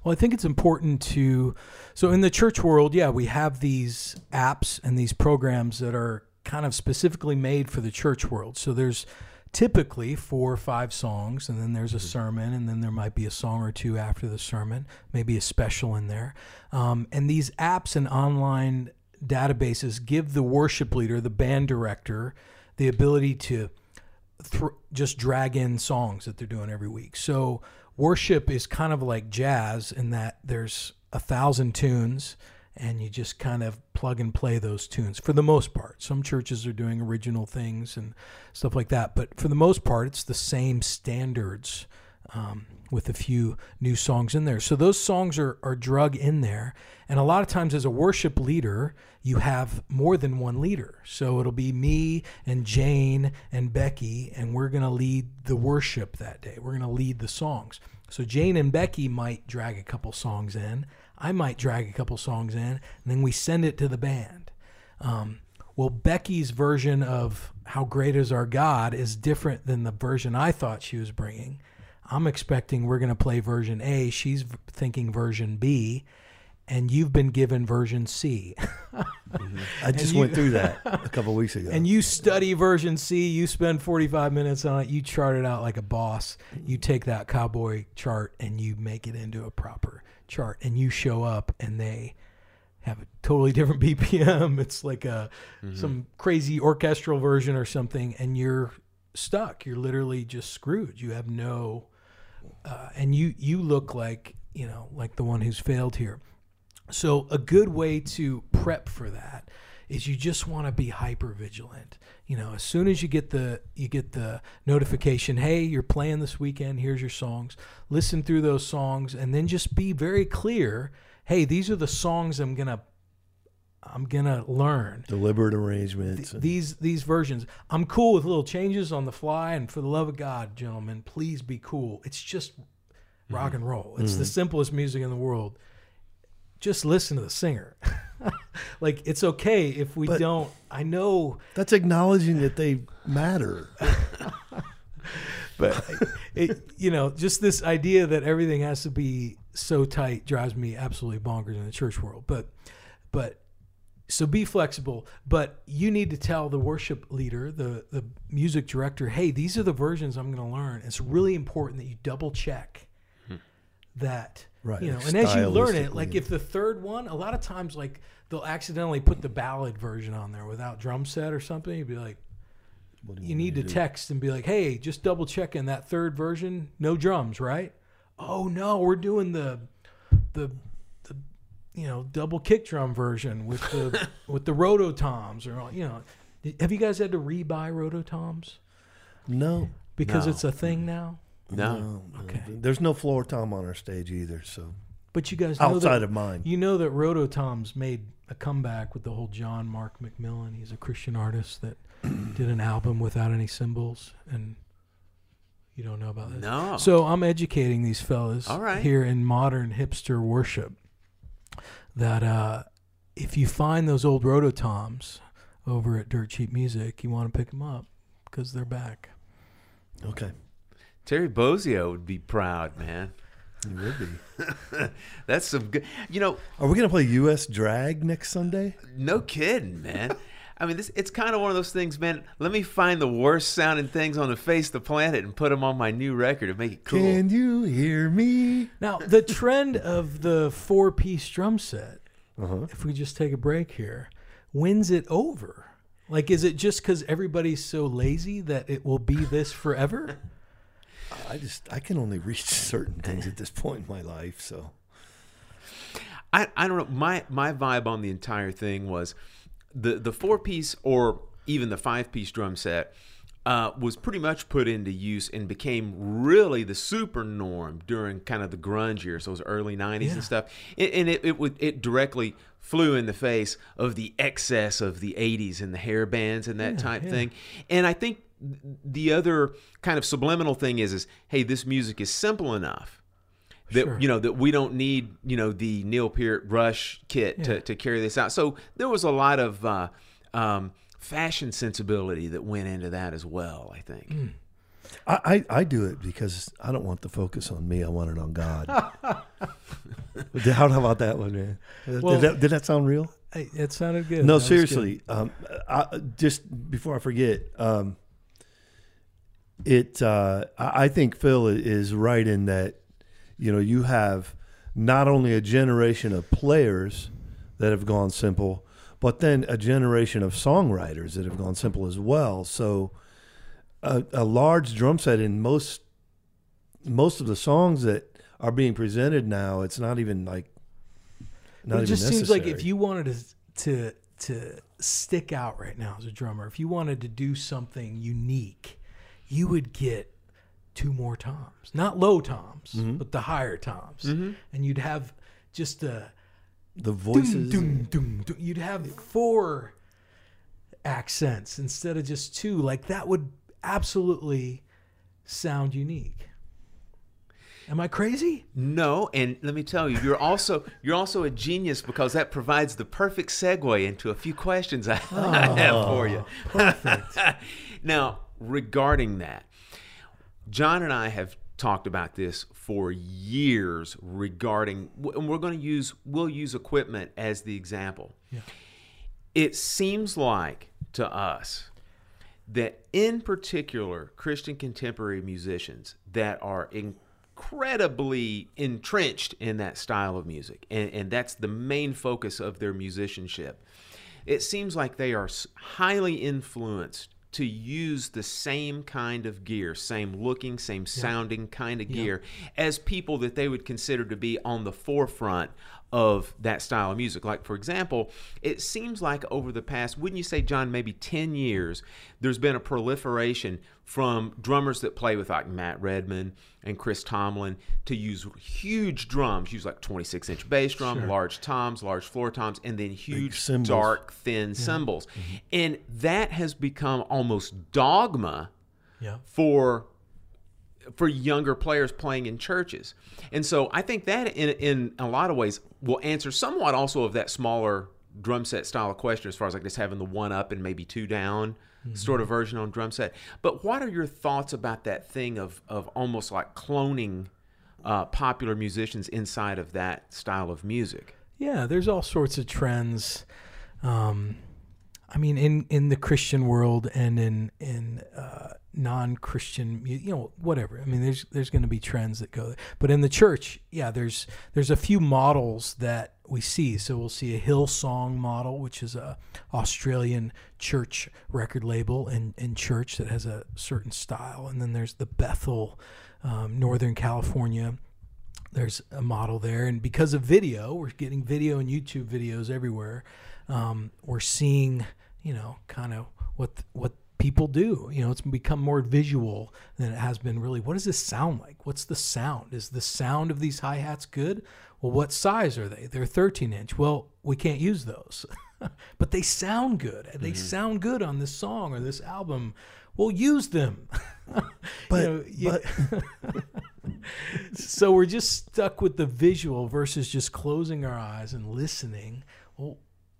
S5: Well, I think it's important to. So, in the church world, yeah, we have these apps and these programs that are kind of specifically made for the church world. So, there's typically four or five songs, and then there's a sermon, and then there might be a song or two after the sermon, maybe a special in there. Um, and these apps and online databases give the worship leader, the band director, the ability to thr just drag in songs that they're doing every week. So worship is kind of like jazz in that there's a thousand tunes and you just kind of plug and play those tunes for the most part. Some churches are doing original things and stuff like that, but for the most part, it's the same standards um, with a few new songs in there. So those songs are, are drug in there. And a lot of times, as a worship leader, you have more than one leader. So it'll be me and Jane and Becky, and we're going to lead the worship that day. We're going to lead the songs. So Jane and Becky might drag a couple songs in. I might drag a couple songs in, and then we send it to the band. Um, well, Becky's version of How Great Is Our God is different than the version I thought she was bringing. I'm expecting we're going to play version A. She's thinking version B, and you've been given version C. Mm-hmm.
S10: I just
S5: you-
S10: went through that a couple weeks ago.
S5: And you study version C, you spend 45 minutes on it, you chart it out like a boss. You take that cowboy chart and you make it into a proper chart, and you show up and they have a totally different BPM. It's like a mm-hmm. some crazy orchestral version or something, and you're stuck. You're literally just screwed. You have no, uh, and you you look like you know like the one who's failed here. So a good way to prep for that is you just want to be hyper vigilant. You know, as soon as you get the you get the notification, hey, you're playing this weekend, here's your songs. Listen through those songs and then just be very clear, hey, these are the songs I'm to I'm going to learn.
S10: Deliberate arrangements. and-
S5: These these versions. I'm cool with little changes on the fly and for the love of God, gentlemen, please be cool. It's just mm-hmm. rock and roll. It's the mm-hmm. simplest music in the world. Just listen to the singer. like it's okay if we
S10: But-
S5: don't. I know,
S10: That's acknowledging that they matter.
S5: but it, you know, just this idea that everything has to be so tight drives me absolutely bonkers in the church world. But, but so be flexible. But you need to tell the worship leader, the the music director, hey, these are the versions I'm going to learn. It's really important that you double check hmm. that.
S10: Right,
S5: You know,
S10: like
S5: and as you learn it, like if the third one, a lot of times, like they'll accidentally put the ballad version on there without drum set or something. You'd be like,
S10: What do
S5: you
S10: want
S5: need
S10: me
S5: to
S10: do?
S5: text and be like, "Hey, just double check in that third version, no drums, right?" Oh no, we're doing the the the you know double kick drum version with the with the rototoms or you know. Have you guys had to rebuy rototoms
S10: No.
S5: because
S9: No.
S5: it's a thing now?
S9: No.
S10: no, no.
S5: Okay.
S10: There's no floor tom on our stage either. So
S5: But you guys know
S10: outside
S5: that,
S10: of mine.
S5: You know that Rototoms made a comeback with the whole John Mark McMillan. He's a Christian artist that did an album without any cymbals, and you don't know about this.
S9: No.
S5: So I'm educating these fellas
S9: All right.
S5: here in modern hipster worship that uh, if you find those old Rototoms over at Dirt Cheap Music, you want to pick them up because they're back.
S10: Okay.
S9: Terry Bozzio would be proud, man.
S10: You would be.
S9: That's some good. You know,
S10: Are we gonna play U.S. Drag next Sunday?
S9: no kidding, man. I mean, this it's kind of one of those things, man. Let me find the worst sounding things on the face of the planet and put them on my new record and make it cool.
S10: Can you hear me?
S5: Now, the trend of the four piece drum set,
S10: Uh-huh.
S5: if we just take a break here, wins it over? Like, is it just because everybody's so lazy that it will be this forever?
S10: I just I can only reach certain things at this point in my life. So
S9: I, I don't know. My my vibe on the entire thing was the the four piece or even the five piece drum set uh, was pretty much put into use and became really the super norm during kind of the grunge years, those early '90s
S5: Yeah.
S9: and stuff. And, and it it would it directly flew in the face of the excess of the '80s and the hair bands and that
S5: Yeah,
S9: type
S5: yeah.
S9: thing. And I think the other kind of subliminal thing is is hey, this music is simple enough that
S5: Sure.
S9: you know that we don't need you know the Neil Peart Rush kit
S5: Yeah.
S9: to, to carry this out. So there was a lot of uh, um, fashion sensibility that went into that as well. I think.
S5: Mm.
S10: I, I I do it because I don't want the focus on me. I want it on God. how, how about that one, man?
S5: Well-
S10: did, that, did that sound real?
S5: It sounded good.
S10: No,
S5: That was good.
S10: seriously. Um, I, just before I forget, um, it. Uh, I I think Phil is right in that. You know, you have not only a generation of players that have gone simple, but then a generation of songwriters that have gone simple as well. So, a, a large drum set in most most of the songs that are being presented now, it's not even like. Not
S5: it just seems like if you wanted to to to stick out right now as a drummer, if you wanted to do something unique, you would get two more toms, not low toms,
S10: Mm-hmm.
S5: but the higher toms, and you'd have just a
S10: the
S5: doom,
S10: voices.
S5: doom, doom, doom. You'd have four accents instead of just two. Like that would absolutely sound unique. Am I crazy?
S9: No, and let me tell you, you're also you're also a genius because that provides the perfect segue into a few questions I, I have for you.
S5: Perfect.
S9: now, regarding that, John and I have talked about this for years regarding and we're going to use we'll use equipment as the example. It seems like to us that in particular Christian contemporary musicians that are incredibly entrenched in that style of music, and, and that's the main focus of their musicianship. It seems like they are highly influenced to use the same kind of gear, same looking, same sounding kind of gear as people that they would consider to be on the forefront of that style of music. Like, for example, it seems like over the past, wouldn't you say, John, maybe 10 years, there's been a proliferation from drummers that play with like Matt Redman and Chris Tomlin to use huge drums, use like 26 inch bass drum, large toms, large floor toms, and then huge, dark, thin cymbals. Mm-hmm. And that has become almost dogma
S5: Yeah.
S9: for for younger players playing in churches. And so I think that in in a lot of ways will answer somewhat also of that smaller drum set style of question as far as like just having the one up and maybe two down sort of version on drum set. But what are your thoughts about that thing of of almost like cloning uh, popular musicians inside of that style of music?
S5: Yeah, there's all sorts of trends. Um, I mean, in, in the Christian world and in in uh, non-Christian, you know, whatever. I mean, there's there's going to be trends that go. But in the church, yeah, there's there's a few models that we see. So we'll see a Hillsong model, which is a Australian church record label and, and church that has a certain style, and then there's the Bethel, um, Northern California there's a model there and because of video we're getting video and youtube videos everywhere um, we're seeing you know kind of what what people do. You know it's become more visual than it has been really. What does this sound like? What's the sound? Is the sound of these hi-hats good? Well what size are they? They're 13 inch. Well we can't use those. But they sound good they mm-hmm. sound good on this song or this album. We'll use them.
S10: But-
S5: you know, you- so we're just stuck with the visual versus just closing our eyes and listening. Well,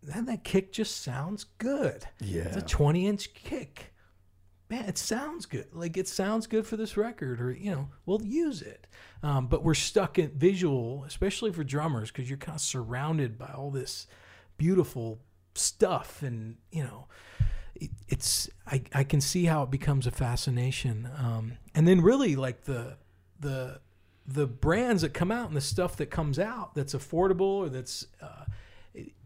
S5: then that kick just sounds good. Yeah. It's a 20 inch kick. Man, it sounds good. Like it sounds good for this record, or, you know, we'll use it. Um, but we're stuck in visual, especially for drummers, because you're kind of surrounded by all this beautiful stuff. And, you know, it, it's, I, I can see how it becomes a fascination. Um, and then really like the, the, the brands that come out and the stuff that comes out that's affordable or that's uh,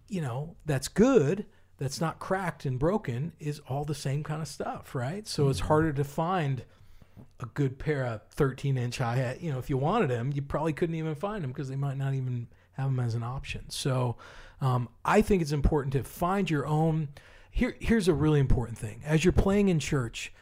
S5: you know that's good that's not cracked and broken is all the same kind of stuff right? So it's harder to find a good pair of 13 inch hi-hat you know if you wanted them you probably couldn't even find them because they might not even have them as an option. So um, i think it's important to find your own here here's a really important thing. As you're playing in church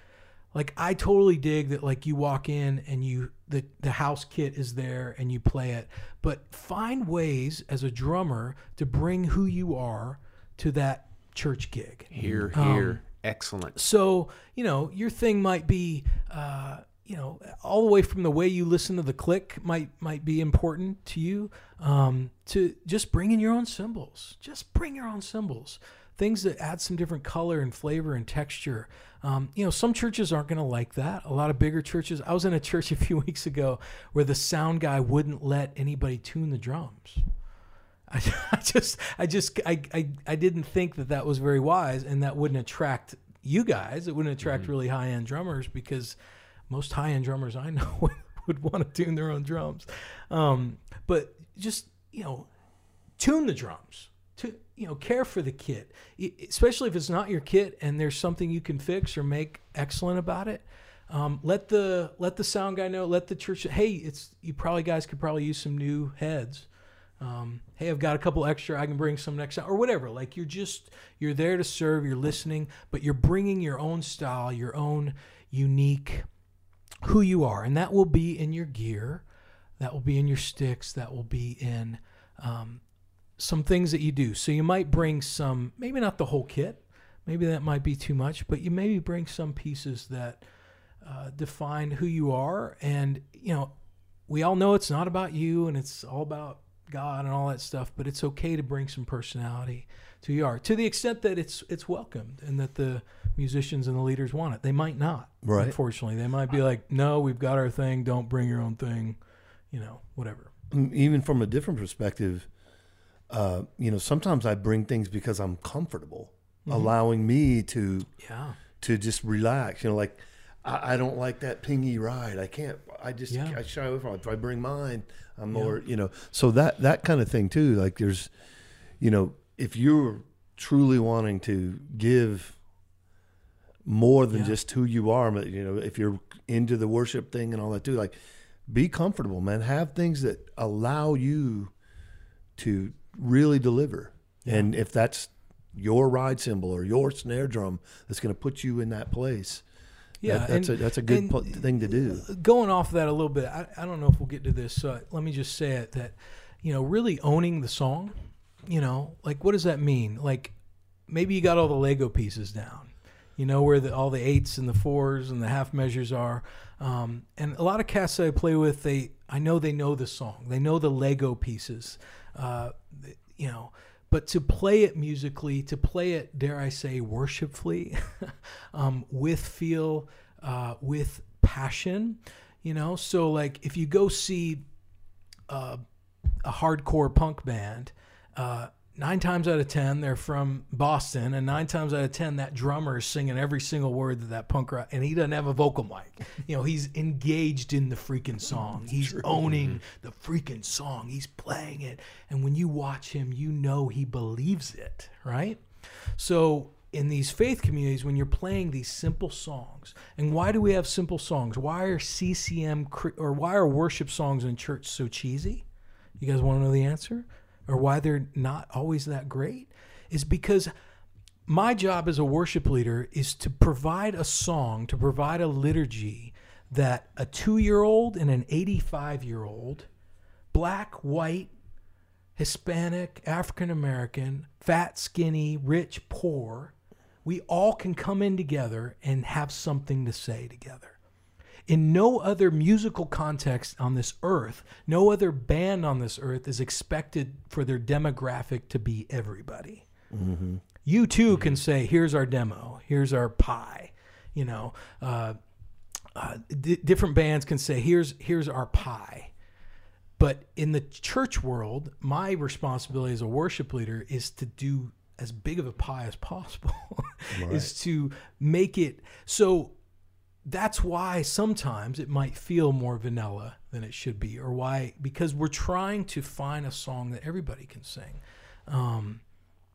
S5: like I totally dig that like you walk in and you the the house kit is there and you play it, but find ways as a drummer to bring who you are to that church gig.
S9: Here,
S5: Um,
S9: here, excellent.
S5: So, you know, your thing might be, uh, you know, all the way from the way you listen to the click might might be important to you. Um, to just bring in your own cymbals, Just bring your own cymbals. Things that add some different color and flavor and texture. Um, you know, some churches aren't going to like that. A lot of bigger churches. I was in a church a few weeks ago where the sound guy wouldn't let anybody tune the drums. I, I just, I just, I, I, I didn't think that that was very wise, and that wouldn't attract you guys. It wouldn't attract really high end drummers because most high end drummers I know would, would want to tune their own drums. Um, but just you know, tune the drums. To you know, care for the kit, especially if it's not your kit and there's something you can fix or make excellent about it. Um, let the let the sound guy know. Let the church. Hey, it's you probably guys could probably use some new heads um, hey i've got a couple extra i can bring some next time or whatever like you're just you're there to serve you're listening but you're bringing your own style your own unique who you are and that will be in your gear that will be in your sticks that will be in um, some things that you do so you might bring some maybe not the whole kit maybe that might be too much but you maybe bring some pieces that uh, define who you are and you know we all know it's not about you and it's all about God and all that stuff, but it's okay to bring some personality to your art to the extent that it's it's welcomed and that the musicians and the leaders want it. They might not,
S10: Right.
S5: Unfortunately, they might be like, "No, we've got our thing. Don't bring your own thing," you know, whatever.
S10: Even from a different perspective, uh, you know, sometimes I bring things because I'm comfortable, allowing me to
S5: Yeah,
S10: to just relax. You know, like I, I don't like that pingy ride. I can't. I just
S5: Yeah.
S10: I shy away from it. If I bring mine, I'm more you know. So that that kind of thing too. Like there's, you know, if you're truly wanting to give more than
S5: Yeah.
S10: just who you are, but you know, if you're into the worship thing and all that too, like be comfortable, man. Have things that allow you to really deliver. And if that's your ride cymbal or your snare drum that's going to put you in that place,
S5: Yeah,
S10: that- that's
S5: and-
S10: a that's a good pl- thing to do.
S5: going off that a little bit, I, I don't know if we'll get to this. So let me just say it that, you know, really owning the song, you know, like what does that mean? Like maybe you got all the Lego pieces down, you know, where the, all the eights and the fours and the half measures are. Um, and a lot of cats that I play with, they, I know they know the song, they know the Lego pieces, uh, you know, but to play it musically, to play it, dare I say, worshipfully, um, with feel, uh, with passion, you know. So like, if you go see uh, a hardcore punk band, uh, nine times out of ten they're from Boston, and nine times out of ten that drummer is singing every single word that that punk rock, and he doesn't have a vocal mic. You know, he's engaged in the freaking song. He's owning mm-hmm. the freaking song. He's playing it, and when you watch him, you know he believes it, right? So in these faith communities, when you're playing these simple songs, and why do we have simple songs? Why are CCM or why are worship songs in church so cheesy? You guys want to know the answer? Or why they're not always that great? Is because my job as a worship leader is to provide a song, to provide a liturgy that a two year old and an 85 year old, black, white, Hispanic, African American, fat, skinny, rich, poor, we all can come in together and have something to say together. In no other musical context on this earth, no other band on this earth is expected for their demographic to be everybody. You too can say, "Here's our demo. Here's our pie." You know, uh, uh, d- different bands can say, "Here's here's our pie." But in the church world, my responsibility as a worship leader is to do as big of a pie as possible, is to make it so. That's why sometimes it might feel more vanilla than it should be, or why because we're trying to find a song that everybody can sing. Um,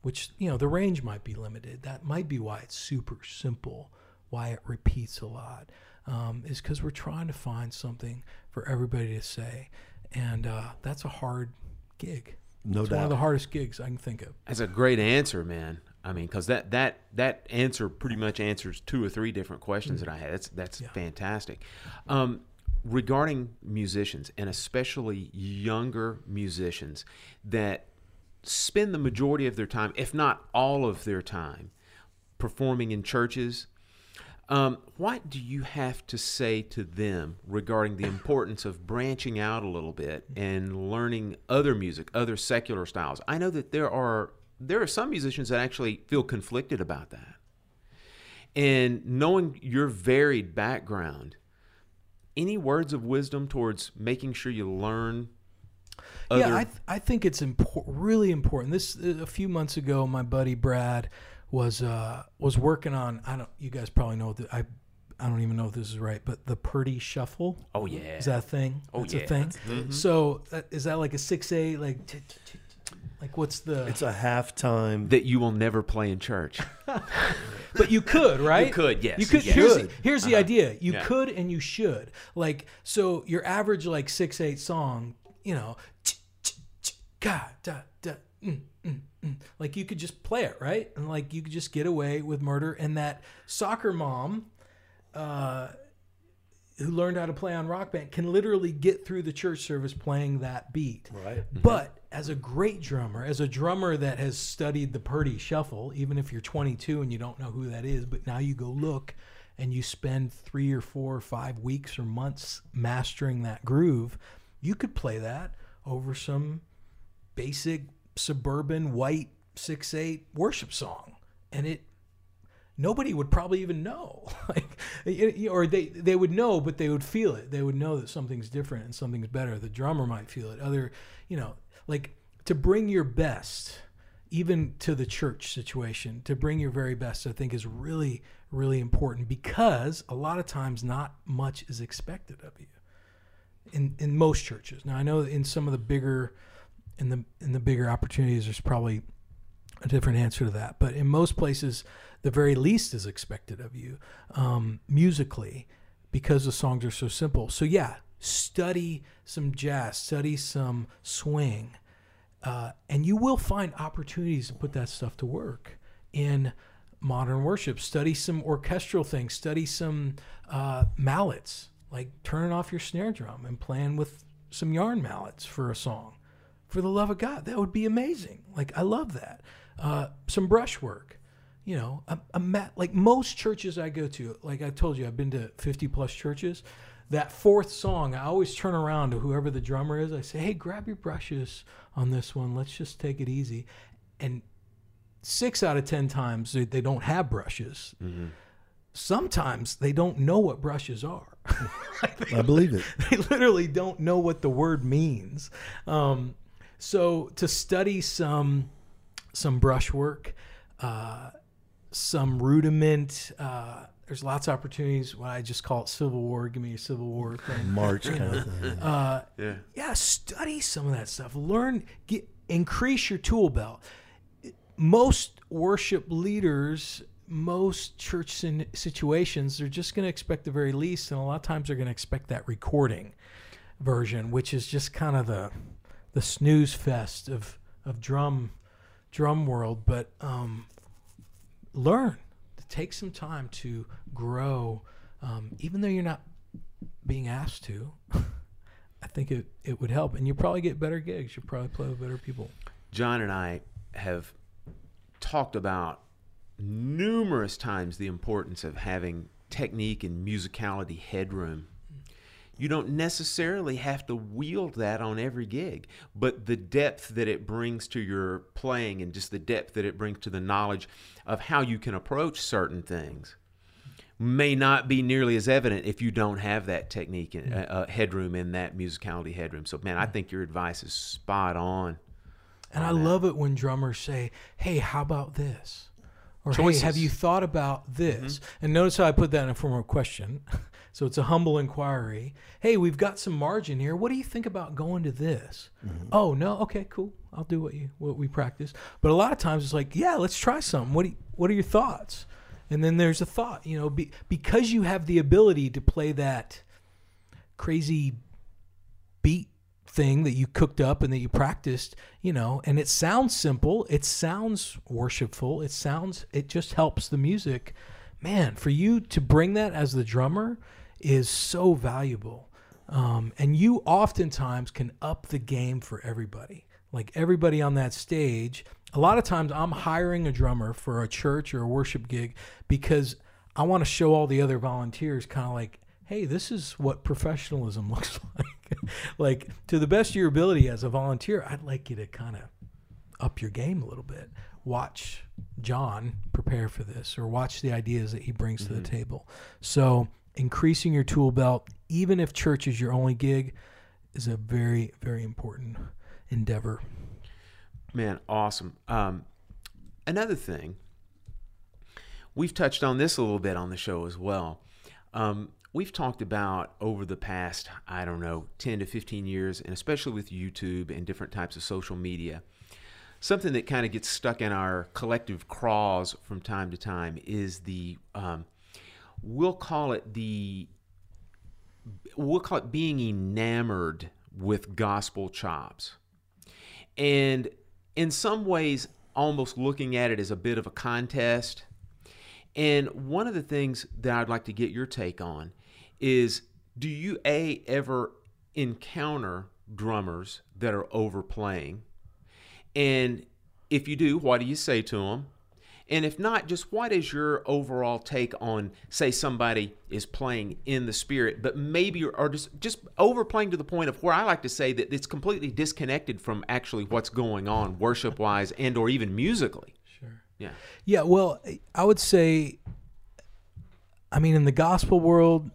S5: which you know the range might be limited. That might be why it's super simple, why it repeats a lot, um, is because we're trying to find something for everybody to say, and uh, that's a hard gig.
S10: No
S5: it's one of the hardest gigs I can think of.
S9: That's a great answer, man. I mean, because that that that answer pretty much answers two or three different questions that I had. That's that's fantastic. Um, regarding musicians and especially younger musicians that spend the majority of their time, if not all of their time, performing in churches. Um, what do you have to say to them regarding the importance of branching out a little bit and learning other music, other secular styles? I know that there are there are some musicians that actually feel conflicted about that. And knowing your varied background, any words of wisdom towards making sure you learn other
S5: yeah, I, th- I think it's impor- really important. This a few months ago, my buddy Brad was uh, was working on. I don't. You guys probably know that I. I don't even know if this is right, but the Purdie Shuffle.
S9: Oh, yeah.
S5: is that a thing?
S9: Oh,
S5: That's
S9: yeah.
S5: a thing.
S9: Mhm.
S5: So uh, is that like a six eight? Like, t- t- t- like what's the?
S10: It's a halftime.
S9: that you will never play in church.
S5: But you could, right?
S9: You could, yes.
S5: You could.
S9: Yes.
S5: Here's,
S10: Should.
S5: the, here's the idea. You
S9: Yeah.
S5: could and you should. Like, so your average like six eight song, you know, da da. Mm, mm, mm. Like you could just play it, right? And like you could just get away with murder. And that soccer mom, uh, who learned how to play on rock band, can literally get through the church service playing that beat.
S10: Right. Mm-hmm.
S5: But as a great drummer, as a drummer that has studied the Purdie Shuffle, even if you're 22 and you don't know who that is, but now you go look and you spend three or four or five weeks or months mastering that groove, you could play that over some basic suburban white six eight worship song, and it nobody would probably even know like or they they would know but they would feel it they would know that something's different and something's better the drummer might feel it other you know like to bring your best even to the church situation to bring your very best i think is really really important because a lot of times not much is expected of you in in most churches. Now I know in some of the bigger in the in the bigger opportunities, there's probably a different answer to that. But in most places, the very least is expected of you um, musically because the songs are so simple. So yeah, study some jazz, study some swing, uh, and you will find opportunities to put that stuff to work in modern worship. Study some orchestral things. Study some uh, mallets, like turning off your snare drum and playing with some yarn mallets for a song. For the love of God, that would be amazing. Like I love that. Uh, some brushwork, you know, a, a mat. Like most churches I go to, like I told you, I've been to fifty plus churches. That fourth song, I always turn around to whoever the drummer is. I say, "Hey, grab your brushes on this one. Let's just take it easy." And six out of ten times they, they don't have brushes. Sometimes they don't know what brushes are.
S10: I believe it.
S5: they literally don't know what the word means. Um, so to study some some brushwork, uh, some rudiment. Uh, there's lots of opportunities. What I just call it Civil War. Give me a Civil War thing.
S10: March kind of thing.
S5: Uh,
S9: Yeah.
S5: yeah, study some of that stuff. Learn, get, increase your tool belt. Most worship leaders, most church sin- situations, they're just going to expect the very least, and a lot of times they're going to expect that recording version, which is just kind of the the snooze fest of of drum drum world. But um, learn to take some time to grow, um, even though you're not being asked to. I think it, it would help, and you probably get better gigs. You probably play with better people.
S9: John and I have talked about numerous times the importance of having technique and musicality headroom. You don't necessarily have to wield that on every gig, but the depth that it brings to your playing and just the depth that it brings to the knowledge of how you can approach certain things may not be nearly as evident if you don't have that technique and uh, uh, headroom in that musicality headroom. So, man, I think your advice is spot on.
S5: And I love it when drummers say, "Hey, how about this?" Or
S9: Choices.
S5: "Hey, have you thought about this?" And notice how I put that in a form of question. so it's a humble inquiry. Hey, we've got some margin here. What do you think about going to this? Mm-hmm. Oh no, okay, cool. I'll do what you what we practice. But a lot of times it's like, yeah, let's try something. What do you, what are your thoughts? And then there's a thought, you know, be, because you have the ability to play that crazy beat thing that you cooked up and that you practiced, you know, and it sounds simple, it sounds worshipful, it sounds it just helps the music. Man, for you to bring that as the drummer is so valuable. Um, and you oftentimes can up the game for everybody. Like everybody on that stage, a lot of times I'm hiring a drummer for a church or a worship gig because I want to show all the other volunteers kind of like, hey, this is what professionalism looks like. like to the best of your ability as a volunteer, I'd like you to kind of up your game a little bit. Watch John prepare for this or watch the ideas that he brings to the table. So, increasing your tool belt, even if church is your only gig, is a very, very important endeavor.
S9: Man, awesome. Um, another thing, we've touched on this a little bit on the show as well. Um, we've talked about over the past, I don't know, 10 to 15 years, and especially with YouTube and different types of social media, something that kind of gets stuck in our collective craws from time to time is the, um, we'll call it the, we'll call it being enamored with gospel chops and in some ways almost looking at it as a bit of a contest. And one of the things that I'd like to get your take on is do you a ever encounter drummers that are overplaying? And if you do, what do you say to them? And if not, just what is your overall take on, say, somebody is playing in the spirit, but maybe or just just overplaying to the point of where I like to say that it's completely disconnected from actually what's going on worship wise and or even musically.
S5: Sure.
S9: Yeah.
S5: Yeah, well, I would say, I mean, in the gospel world,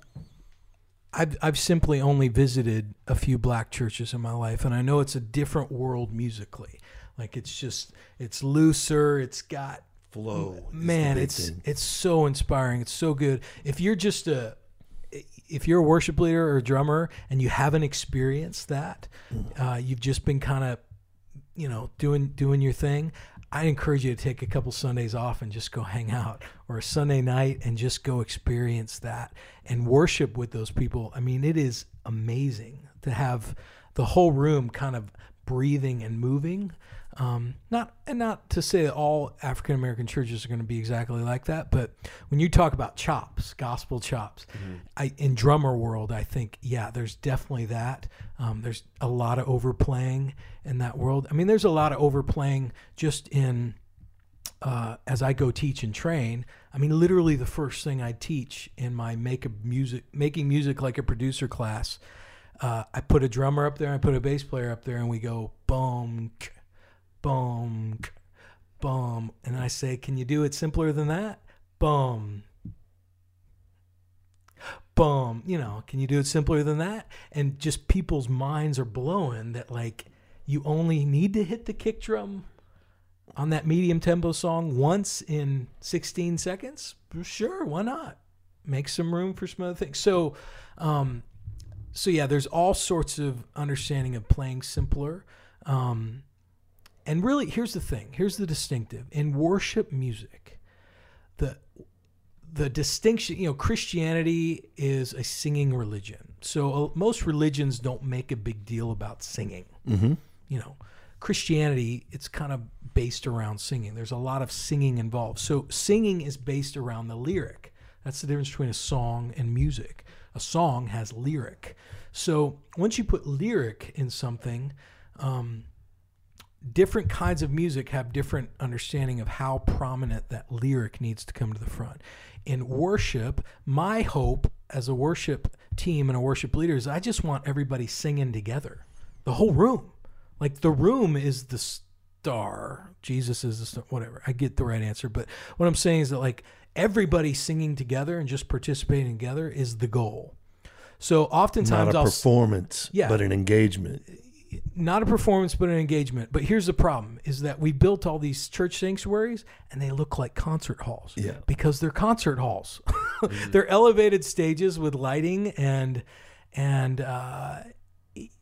S5: I've I've simply only visited a few black churches in my life, and I know it's a different world musically. Like it's just it's looser. It's got
S10: Flow.
S5: man it's
S10: thing.
S5: it's so inspiring it's so good if you're just a if you're a worship leader or a drummer and you haven't experienced that, uh, you've just been kind of, you know, doing doing your thing. I encourage you to take a couple Sundays off and just go hang out, or a Sunday night and just go experience that and worship with those people. I mean, it is amazing to have the whole room kind of breathing and moving. Um, not and not to say that all African American churches are going to be exactly like that, but when you talk about chops, gospel chops, I, in drummer world, I think yeah, there's definitely that. Um, there's a lot of overplaying in that world. I mean, there's a lot of overplaying just in uh, as I go teach and train. I mean, literally the first thing I teach in my make a music making music like a producer class. Uh, I put a drummer up there, I put a bass player up there, and we go boom, k, boom, boom, and I say, "Can you do it simpler than that?" Boom, boom. You know, can you do it simpler than that? And just people's minds are blowing that like you only need to hit the kick drum on that medium tempo song once in 16 seconds. Sure, why not? Make some room for some other things. So, um, so yeah, there's all sorts of understanding of playing simpler. Um, and really, here's the thing. Here's the distinctive in worship music. The the distinction, you know, Christianity is a singing religion. So uh, most religions don't make a big deal about singing.
S10: Mm-hmm.
S5: You know, Christianity, it's kind of based around singing. There's a lot of singing involved. So singing is based around the lyric. That's the difference between a song and music. A song has lyric. So once you put lyric in something, um, different kinds of music have different understanding of how prominent that lyric needs to come to the front. In worship, my hope as a worship team and a worship leader is I just want everybody singing together. The whole room. Like the room is the star. Jesus is the star, whatever. I get the right answer, but what I'm saying is that like everybody singing together and just participating together is the goal. So oftentimes
S10: Not a
S5: I'll
S10: performance,
S5: Yeah.
S10: but an engagement.
S5: Not a performance but an engagement. But here's the problem is that we built all these church sanctuaries and they look like concert halls.
S10: Yeah.
S5: because they're concert halls. They're elevated stages with lighting and and uh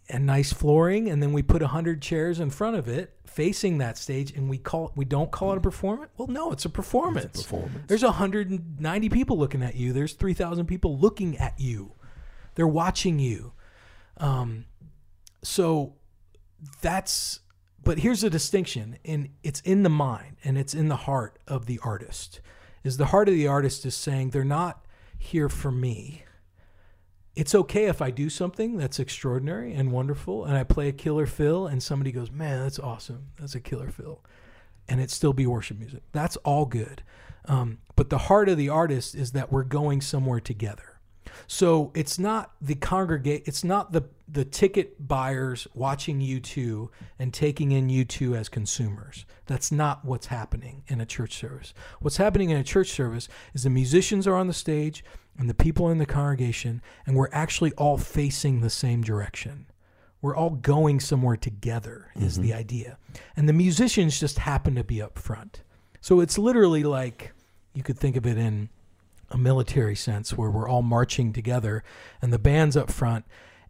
S5: and nice flooring and then we put 100 chairs in front of it facing that stage and we call we don't call it a performance? Well no it's a performance.
S10: It's a performance.
S5: there's 190 people looking at you. There's 3000 people looking at you. They're watching you. Um so that's but here's a distinction and it's in the mind and it's in the heart of the artist is the heart of the artist is saying they're not here for me. It's okay if i do something that's extraordinary and wonderful and i play a killer fill and somebody goes man that's awesome. That's a killer fill and it still be worship music. That's all good. Um, but the heart of the artist is that we're going somewhere together so it's not the congregate. It's not the the ticket buyers watching you two and taking in you two as consumers. That's not what's happening in a church service. What's happening in a church service is the musicians are on the stage and the people in the congregation, and we're actually all facing the same direction. We're all going somewhere together. Is mm-hmm. the idea, and the musicians just happen to be up front. So it's literally like you could think of it in a military sense where we're all marching together and the band's up front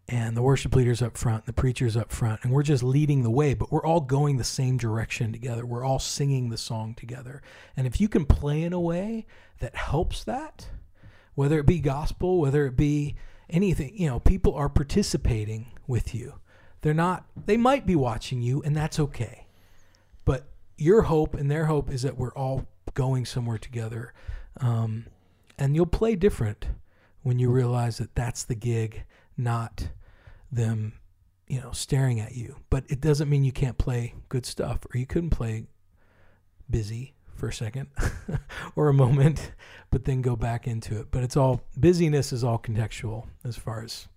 S5: and the worship leaders up front, and the preachers up front, and we're just leading the way, but we're all going the same direction together. We're all singing the song together. And if you can play in a way that helps that, whether it be gospel, whether it be anything, you know, people are participating with you. They're not, they might be watching you, and that's okay. But your hope and their hope is that we're all going somewhere together. Um, and you'll play different when you mm. realize that that's the gig, not them, you know, staring at you. But it doesn't mean you can't play good stuff or you couldn't play busy for a second or a moment, but then go back into it. But it's all busyness is all contextual as far as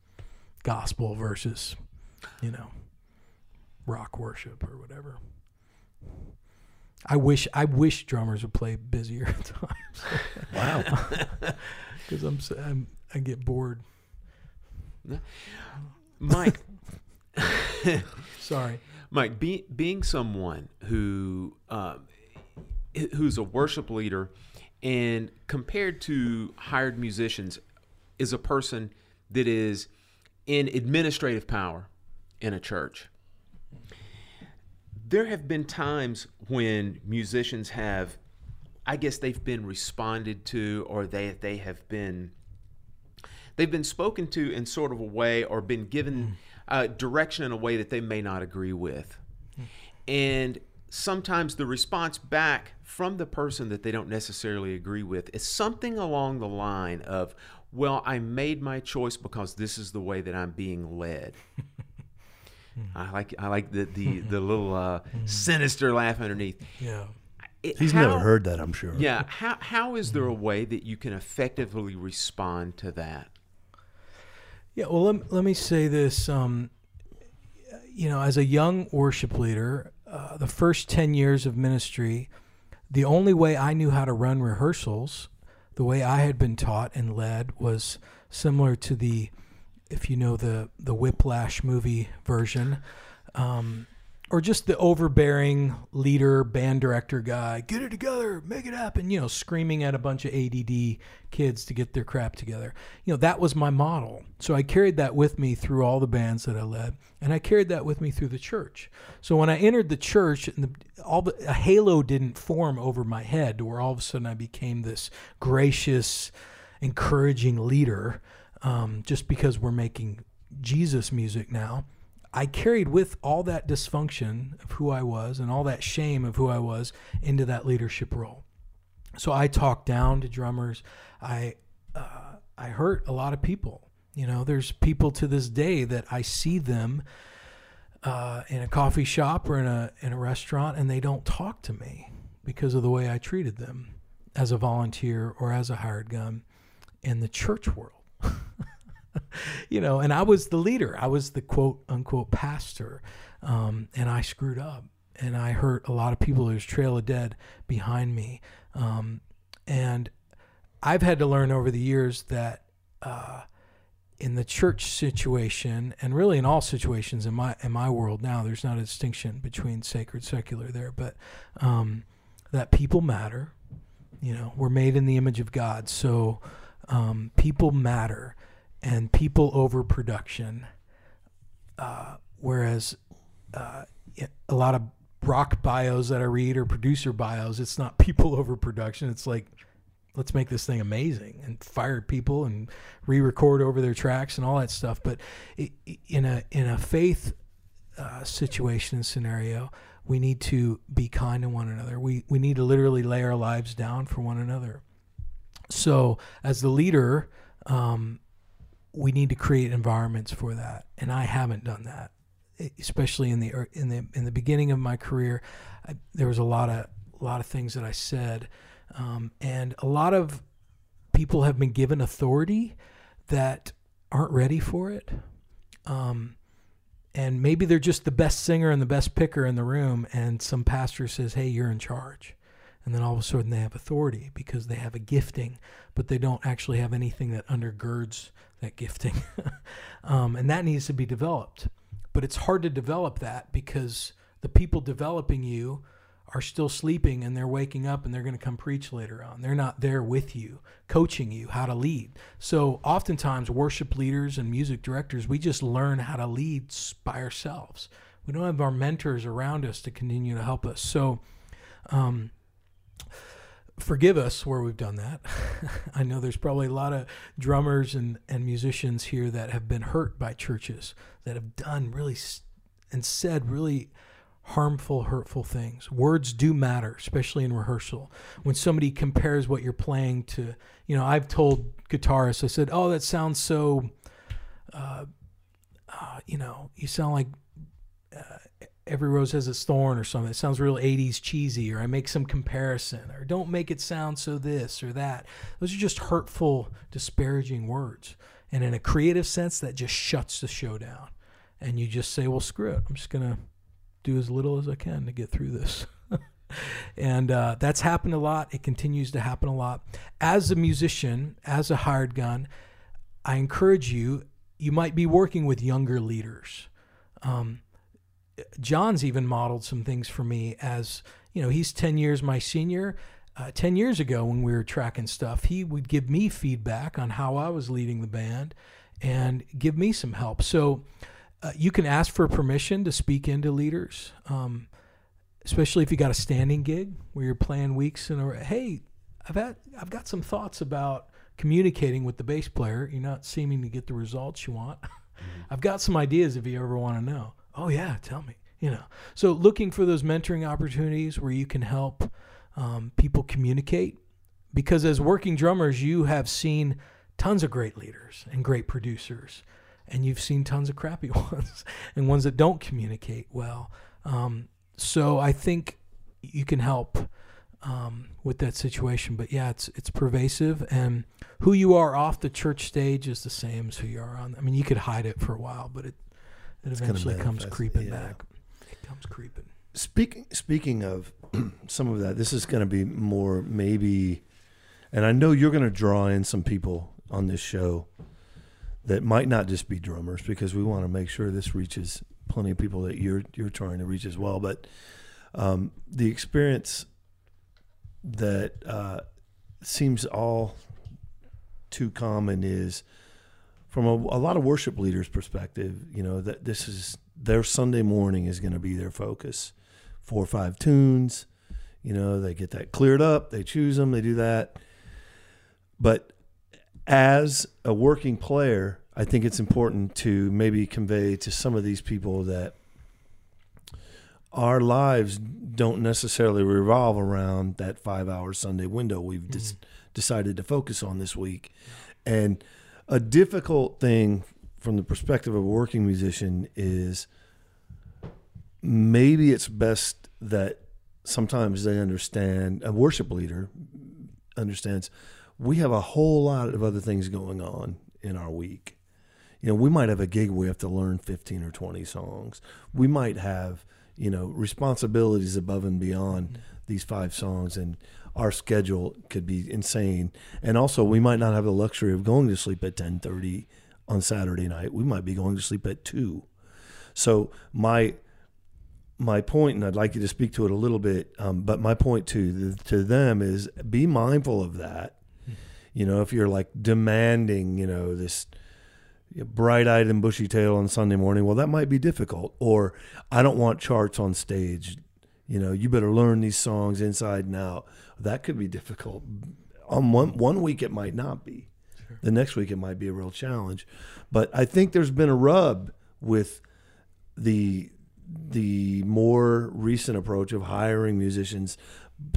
S5: gospel versus, you know, rock worship or whatever. I wish I wish drummers would play busier times.
S10: Wow.
S5: because I'm, I'm I get bored.
S9: Mike,
S5: Sorry.
S9: Mike, be, being someone who um, who's a worship leader, and compared to hired musicians, is a person that is in administrative power in a church. There have been times when musicians have, I guess they've been responded to, or they they have been they've been spoken to in sort of a way, or been given uh, direction in a way that they may not agree with, and sometimes the response back from the person that they don't necessarily agree with is something along the line of, "Well, I made my choice because this is the way that I'm being led." I like I like the the, the little uh, sinister laugh underneath.
S5: Yeah.
S9: It-
S10: He's
S9: how-
S10: never heard that, I'm sure.
S9: Yeah. How how is there a way that you can effectively respond to that?
S5: Yeah, well, let, let me say this. Um, you know, as a young worship leader, uh, the first 10 years of ministry, the only way I knew how to run rehearsals, the way I had been taught and led, was similar to the, if you know the, the Whiplash movie version, um, or just the overbearing leader, band director guy, get it together, make it happen, you know, screaming at a bunch of ADD kids to get their crap together. You know, that was my model. So I carried that with me through all the bands that I led, and I carried that with me through the church. So when I entered the church, the, all the, a halo didn't form over my head where all of a sudden I became this gracious, encouraging leader um, just because we're making Jesus music now. I carried with all that dysfunction of who I was and all that shame of who I was into that leadership role. So I talked down to drummers. I uh, I hurt a lot of people. You know, there's people to this day that I see them uh, in a coffee shop or in a in a restaurant, and they don't talk to me because of the way I treated them as a volunteer or as a hired gun in the church world you know, and I was the leader. I was the quote unquote pastor, um, and I screwed up, and I hurt a lot of people. There's trail of dead behind me, um, and I've had to learn over the years that uh, in the church situation, and really in all situations in my in my world now, there's not a distinction between sacred secular there, but um, that people matter. You know, we're made in the image of God, so um, people matter and people over production. Uh, whereas uh, a lot of rock bios that I read or producer bios, it's not people over production. It's like, let's make this thing amazing and fire people and re-record over their tracks and all that stuff. But in a in a faith uh, situation and scenario, we need to be kind to one another. We we need to literally lay our lives down for one another. So as the leader, um, we need to create environments for that, and I haven't done that, especially in the in the in the beginning of my career. I, there was a lot of a lot of things that I said, um, and a lot of people have been given authority that aren't ready for it. Um, and maybe they're just the best singer and the best picker in the room, and some pastor says, "Hey, you're in charge." and then all of a sudden they have authority because they have a gifting, but they don't actually have anything that undergirds that gifting. um, and that needs to be developed. But it's hard to develop that because the people developing you are still sleeping and they're waking up and they're going to come preach later on. They're not there with you, coaching you how to lead. So oftentimes, worship leaders and music directors, we just learn how to lead by ourselves. We don't have our mentors around us to continue to help us. So, um, forgive us where we've done that. I know there's probably a lot of drummers and, and musicians here that have been hurt by churches that have done really and said really harmful, hurtful things. Words do matter, especially in rehearsal. When somebody compares what you're playing to, you know, I've told guitarists, I said, oh, that sounds so, uh, uh, you know, you sound like uh, every rose has its thorn or something. It sounds real 80s cheesy, or I make some comparison, or don't make it sound so this or that. Those are just hurtful, disparaging words. And in a creative sense, that just shuts the show down. And you just say, well, screw it. I'm just going to do as little as I can to get through this. and uh, that's happened a lot. It continues to happen a lot. As a musician, as a hired gun, I encourage you, you might be working with younger leaders. Um, John's even modeled some things for me as, you know, he's 10 years my senior. Uh, 10 years ago, when we were tracking stuff, he would give me feedback on how I was leading the band. and give me some help. So uh, you can ask for permission to speak into leaders, um, especially if you got a standing gig where you're playing weeks and a hey, I've had I've got some thoughts about communicating with the bass player. You're not seeming to get the results you want. I've got some ideas if you ever want to know. Oh yeah, tell me. You know, so looking for those mentoring opportunities where you can help um, people communicate, because as working drummers, you have seen tons of great leaders and great producers, and you've seen tons of crappy ones and ones that don't communicate well. Um, so I think you can help um, with that situation. But yeah, it's it's pervasive, and who you are off the church stage is the same as who you are on. I mean, you could hide it for a while, but it it
S10: It's
S5: eventually comes creeping
S10: yeah.
S5: back. It comes creeping.
S10: Speaking speaking of some of that, this is going to be more maybe, and I know you're going to draw in some people on this show that might not just be drummers because we want to make sure this reaches plenty of people that you're you're trying to reach as well. But um, the experience that uh, seems all too common is from a, a lot of worship leaders' perspective. You know that this is their Sunday morning is going to be their focus. Four or five tunes, you know, they get that cleared up, they choose them, they do that. But as a working player, I think it's important to maybe convey to some of these people that our lives don't necessarily revolve around that five hour Sunday window we've dis- mm-hmm. decided to focus on this week. And a difficult thing from the perspective of a working musician is maybe it's best that sometimes they understand, a worship leader understands we have a whole lot of other things going on in our week. You know, we might have a gig where we have to learn 15 or 20 songs. We might have, you know, responsibilities above and beyond mm-hmm. these five songs and our schedule could be insane. And also we might not have the luxury of going to sleep at 10:30 on Saturday night. We might be going to sleep at 2. So my my point, and I'd like you to speak to it a little bit, um, but my point to to them is be mindful of that. You know, if you're like demanding, you know, this bright-eyed and bushy-tailed on Sunday morning, well, that might be difficult. Or I don't want charts on stage. You know, you better learn these songs inside and out. That could be difficult. On one one week, it might not be. The next week, it might be a real challenge. But I think there's been a rub with the the more recent approach of hiring musicians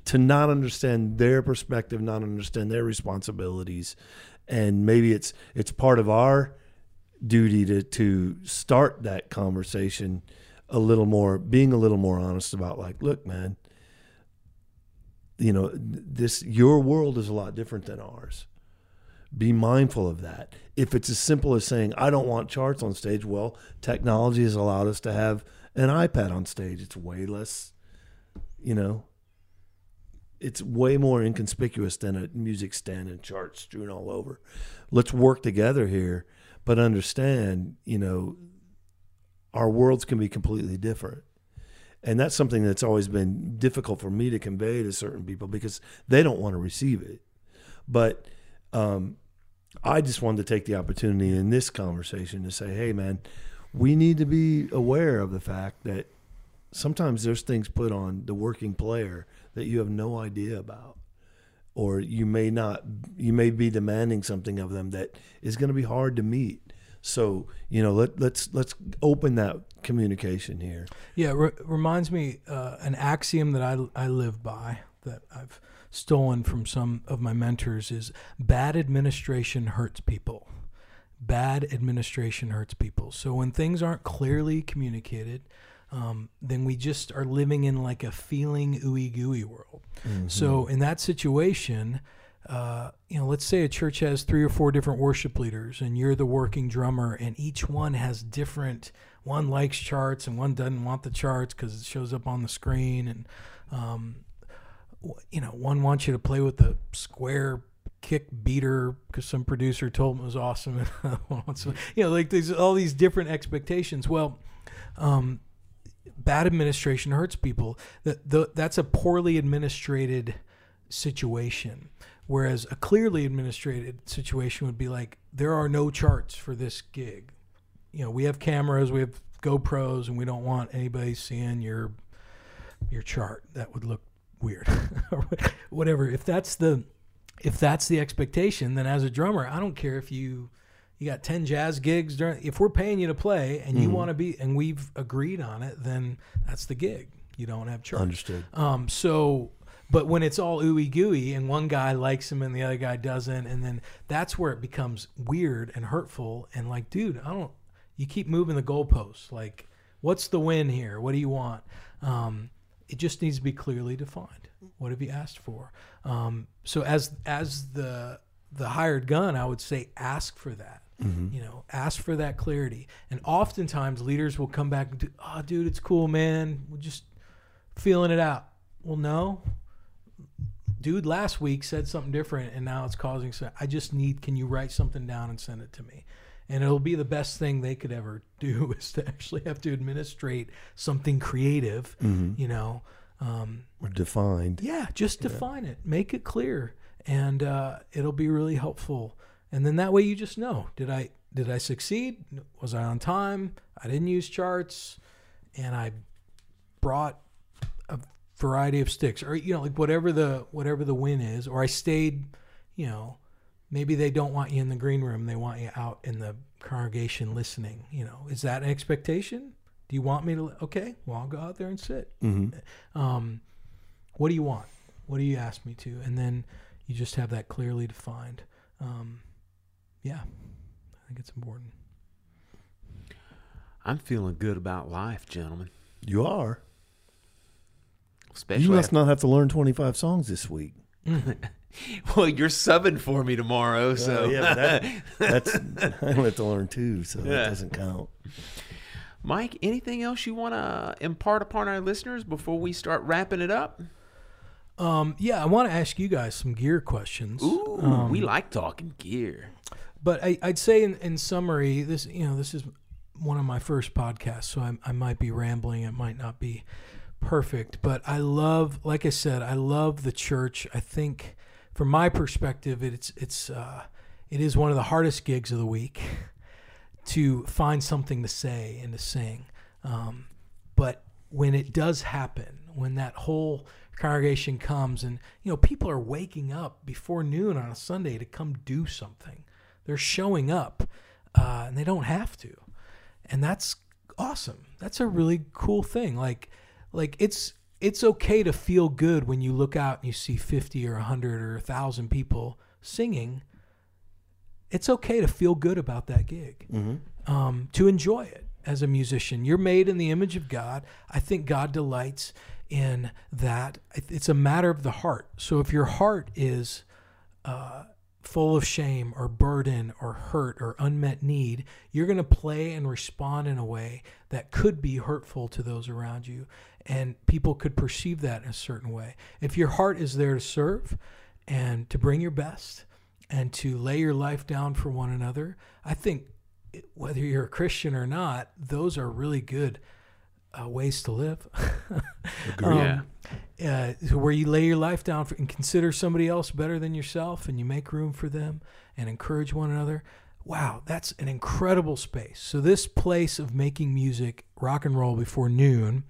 S10: to not understand their perspective, not understand their responsibilities, and maybe it's it's part of our duty to to start that conversation a little more, being a little more honest about like, look, man, you know, this your world is a lot different than ours. Be mindful of that. If it's as simple as saying, I don't want charts on stage, well, technology has allowed us to have an iPad on stage. It's way less, you know, it's way more inconspicuous than a music stand and charts strewn all over. Let's work together here, but understand, you know, our worlds can be completely different. And that's something that's always been difficult for me to convey to certain people because they don't want to receive it. But um, I just wanted to take the opportunity in this conversation to say, hey, man, we need to be aware of the fact that sometimes there's things put on the working player that you have no idea about or you may not you may be demanding something of them that is going to be hard to meet so you know let, let's let's open that communication here
S5: Yeah, re- reminds me uh, an axiom that I, I live by that I've stolen from some of my mentors is bad administration hurts people. Bad administration hurts people. So when things aren't clearly communicated, um, then we just are living in like a feeling ooey gooey world. So in that situation, uh, you know, let's say a church has three or four different worship leaders, and you're the working drummer, and each one has different. One likes charts, and one doesn't want the charts because it shows up on the screen, and um, you know, one wants you to play with the square kick beater because some producer told him it was awesome, and you know, like there's all these different expectations. Well, um, bad administration hurts people. That that's a poorly administrated situation Whereas a clearly administrated situation would be like, there are no charts for this gig. You know, we have cameras, we have GoPros, and we don't want anybody seeing your your chart. That would look weird, or whatever. If that's the if that's the expectation, then as a drummer, I don't care if you you got 10 jazz gigs during if we're paying you to play and you
S10: Mhm.
S5: want to be and we've agreed on it then that's the gig you don't have charts
S10: Understood.
S5: um so but when it's all ooey gooey and one guy likes him and the other guy doesn't and then that's where it becomes weird and hurtful and like dude i don't you keep moving the goalposts. Like what's the win here? What do you want? Um it just needs to be clearly defined. What have you asked for? Um so as as the the hired gun i would say ask for that.
S10: Mhm.
S5: you know ask for that clarity. And oftentimes leaders will come back and do oh dude it's cool man. We're just feeling it out. Well no dude last week said something different and now it's causing so i just need can you write something down and send it to me and it'll be the best thing they could ever do is to actually have to administrate something creative
S10: Mhm.
S5: you know um,
S10: Or defined.
S5: yeah, just
S10: Yeah.
S5: define it, make it clear, and uh, it'll be really helpful. And then that way you just know: did I did I succeed? Was I on time? I didn't use charts, and I brought a variety of sticks, or you know, like whatever the whatever the win is, or I stayed. You know, maybe they don't want you in the green room; they want you out in the congregation listening. You know, is that an expectation? Do you want me to? Okay, well, I'll go out there and sit.
S10: Mhm.
S5: Um, what do you want? What do you ask me to? And then you just have that clearly defined. Um, yeah, I think it's important.
S9: I'm feeling good about life, gentlemen.
S10: You are.
S9: Especially
S10: you must
S9: after-
S10: not have to learn 25 songs this week.
S9: well, you're subbing for me tomorrow, so
S10: Oh, yeah, but that, that's I only have to learn two, so
S9: Yeah.
S10: that doesn't count.
S9: Mike, anything else you want to impart upon our listeners before we start wrapping it up?
S5: Um, yeah, I want to ask you guys some gear questions.
S9: Ooh,
S5: Um,
S9: we like talking gear.
S5: But I, I'd say in, in summary, this you know this is one of my first podcasts, so I, I might be rambling. It might not be perfect, but I love, like I said, I love the church. I think, from my perspective, it's it's uh, it is one of the hardest gigs of the week to find something to say and to sing. Um, but when it does happen, when that whole congregation comes and you know people are waking up before noon on a Sunday to come do something, they're showing up, uh, and they don't have to, and that's awesome. That's a really cool thing. Like, like it's it's okay to feel good when you look out and you see fifty or hundred or thousand people singing. It's okay to feel good about that gig um, to enjoy it as a musician. You're made in the image of God. I think God delights in that. It's a matter of the heart. So if your heart is uh, full of shame or burden or hurt or unmet need, you're going to play and respond in a way that could be hurtful to those around you. And people could perceive that in a certain way. If your heart is there to serve and to bring your best and to lay your life down for one another, I think whether you're a Christian or not, those are really good uh, ways to live.
S10: Agreed.
S5: uh, where you lay your life down for, and consider somebody else better than yourself, and you make room for them and encourage one another. Wow, that's an incredible space. So this place of making music, rock and roll before noon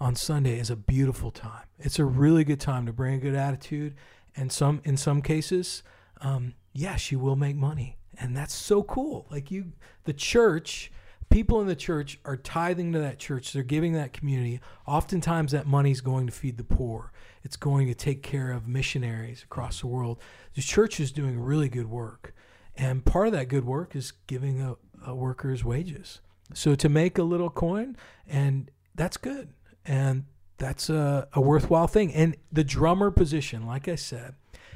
S5: on Sunday is a beautiful time. It's a really good time to bring a good attitude, and some in some cases, um, yes, you will make money, and that's so cool. Like you, the church, people in the church are tithing to that church. They're giving that community. Oftentimes, that money is going to feed the poor. It's going to take care of missionaries across the world. The church is doing really good work, and part of that good work is giving a, a workers wages. So to make a little coin, and that's good, and that's a, a worthwhile thing. And the drummer position, like I said,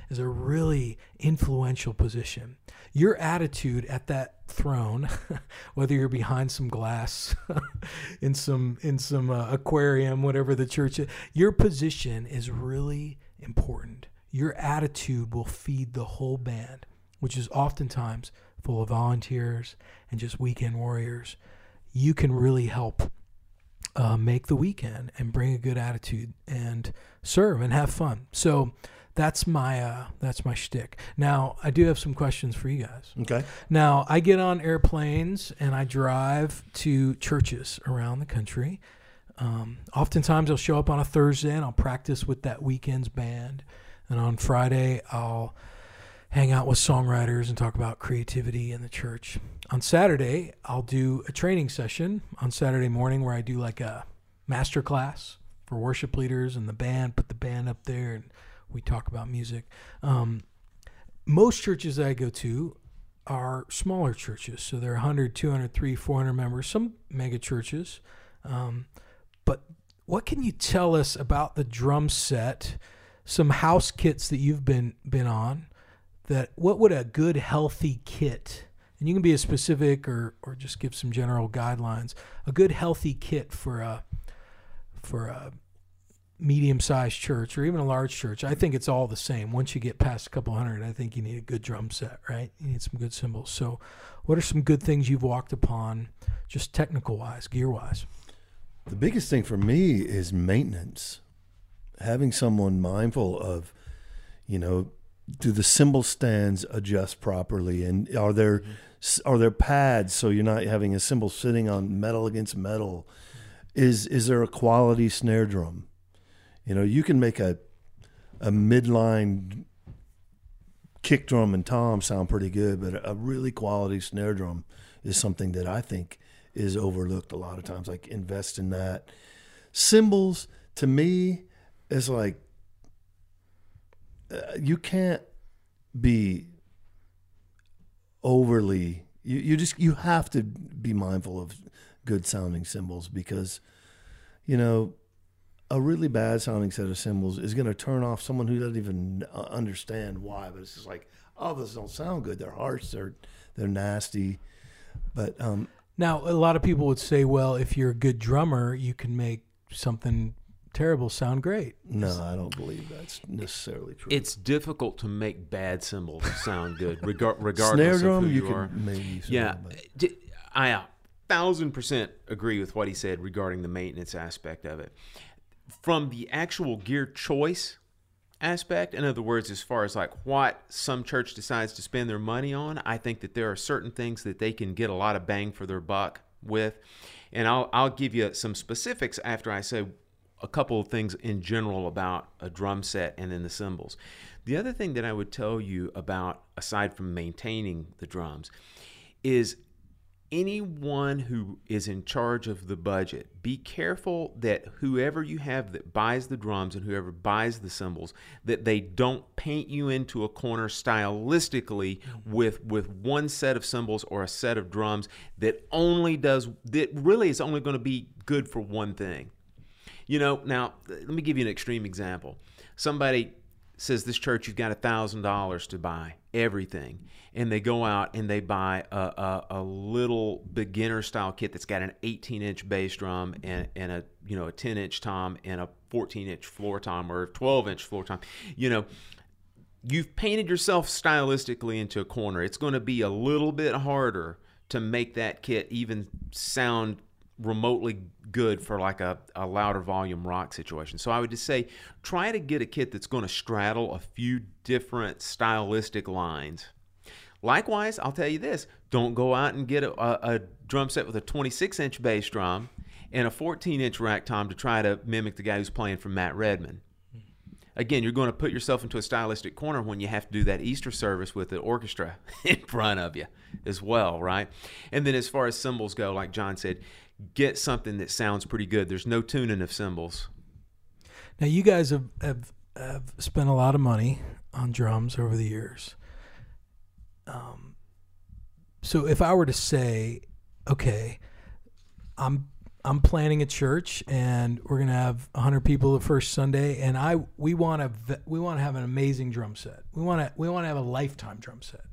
S5: is a really influential position. Your attitude at that throne, whether you're behind some glass in some in some uh, aquarium, whatever the church is, your position is really important. Your attitude will feed the whole band, which is oftentimes full of volunteers and just weekend warriors. You can really help uh, make the weekend and bring a good attitude and serve and have fun. So that's my uh, that's my shtick. Now I do have some questions for you guys.
S10: Okay.
S5: Now I get on airplanes and I drive to churches around the country. Um, oftentimes I'll show up on a Thursday and I'll practice with that weekend's band, and on Friday I'll hang out with songwriters and talk about creativity in the church. On Saturday I'll do a training session on Saturday morning where I do like a master class for worship leaders and the band. Put the band up there and we talk about music. Um, most churches I go to are smaller churches. So they're 100, 200, 300, 400 members, some mega churches. Um, but what can you tell us about the drum set, some house kits that you've been been on? That what would a good healthy kit, and you can be as specific or or just give some general guidelines. A good healthy kit for a for a medium sized church or even a large church, I think it's all the same. Once you get past a couple hundred, I think you need a good drum set, right? You need some good cymbals. So, what are some good things you've walked upon, just technical wise, gear wise?
S10: The biggest thing for me is maintenance. Having someone mindful of, you know, do the cymbal stands adjust properly, and are there mm-hmm. are there pads so you're not having a cymbal sitting on metal against metal? Is is there a quality snare drum? You know, you can make a a midline kick drum and tom sound pretty good, but a really quality snare drum is something that I think is overlooked a lot of times. Like invest in that. Cymbals to me is like you can't be overly you, you just you have to be mindful of good sounding cymbals because you know a really bad sounding set of cymbals is going to turn off someone who doesn't even uh, understand why but it's just like oh those don't sound good. They're harsh they're they're nasty. But um
S5: Now, a lot of people would say, well, if you're a good drummer, you can make something terrible sound great.
S10: no i don't believe that's necessarily true
S9: It's difficult to make bad cymbals sound good, regar- regardless
S10: snare
S9: of
S10: drum
S9: who
S10: you,
S9: you,
S10: can
S9: are.
S10: maybe sound,
S9: Yeah,
S10: but-
S9: d- I a thousand percent agree with what he said regarding the maintenance aspect of it. From the actual gear choice aspect, in other words, as far as like what some church decides to spend their money on, I think that there are certain things that they can get a lot of bang for their buck with. And I'll I'll give you some specifics after I say a couple of things in general about a drum set and then the cymbals. The other thing that I would tell you about, aside from maintaining the drums, is anyone who is in charge of the budget, be careful that whoever you have that buys the drums and whoever buys the cymbals, that they don't paint you into a corner stylistically with with one set of cymbals or a set of drums that only does that really is only going to be good for one thing. You know, now let me give you an extreme example. Somebody says this church you've got a thousand dollars to buy everything, and they go out and they buy a, a, a little beginner style kit that's got an 18 inch bass drum and, and a you know a 10 inch tom and a 14 inch floor tom or a 12 inch floor tom. You know, you've painted yourself stylistically into a corner. It's going to be a little bit harder to make that kit even sound remotely good for like a, a louder volume rock situation. So I would just say try to get a kit that's going to straddle a few different stylistic lines. Likewise, I'll tell you this don't go out and get a, a, a drum set with a 26 inch bass drum and a 14 inch rack tom to try to mimic the guy who's playing from Matt Redman again, you're going to put yourself into a stylistic corner when you have to do that Easter service with the orchestra in front of you as well, right? And then as far as cymbals go, like John said, get something that sounds pretty good. There's no tuning of cymbals.
S5: Now, you guys have, have, have spent a lot of money on drums over the years. Um, so if I were to say, okay, I'm I'm planning a church and we're gonna have 100 people the first Sunday, and I we want to we want to have an amazing drum set. We want to we want to have a lifetime drum set.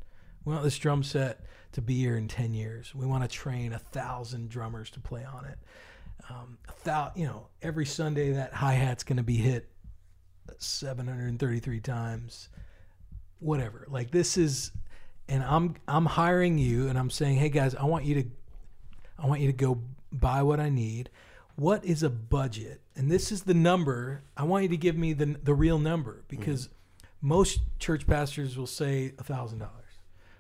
S5: We want this drum set to be here in 10 years. We want to train a thousand drummers to play on it. Um, a thou, you know, every Sunday that hi hat's gonna be hit 733 times. Whatever. Like this is, and I'm I'm hiring you, and I'm saying, hey guys, I want you to I want you to go buy what I need. What is a budget? And this is the number. I want you to give me the the real number because most church pastors will say a thousand dollars.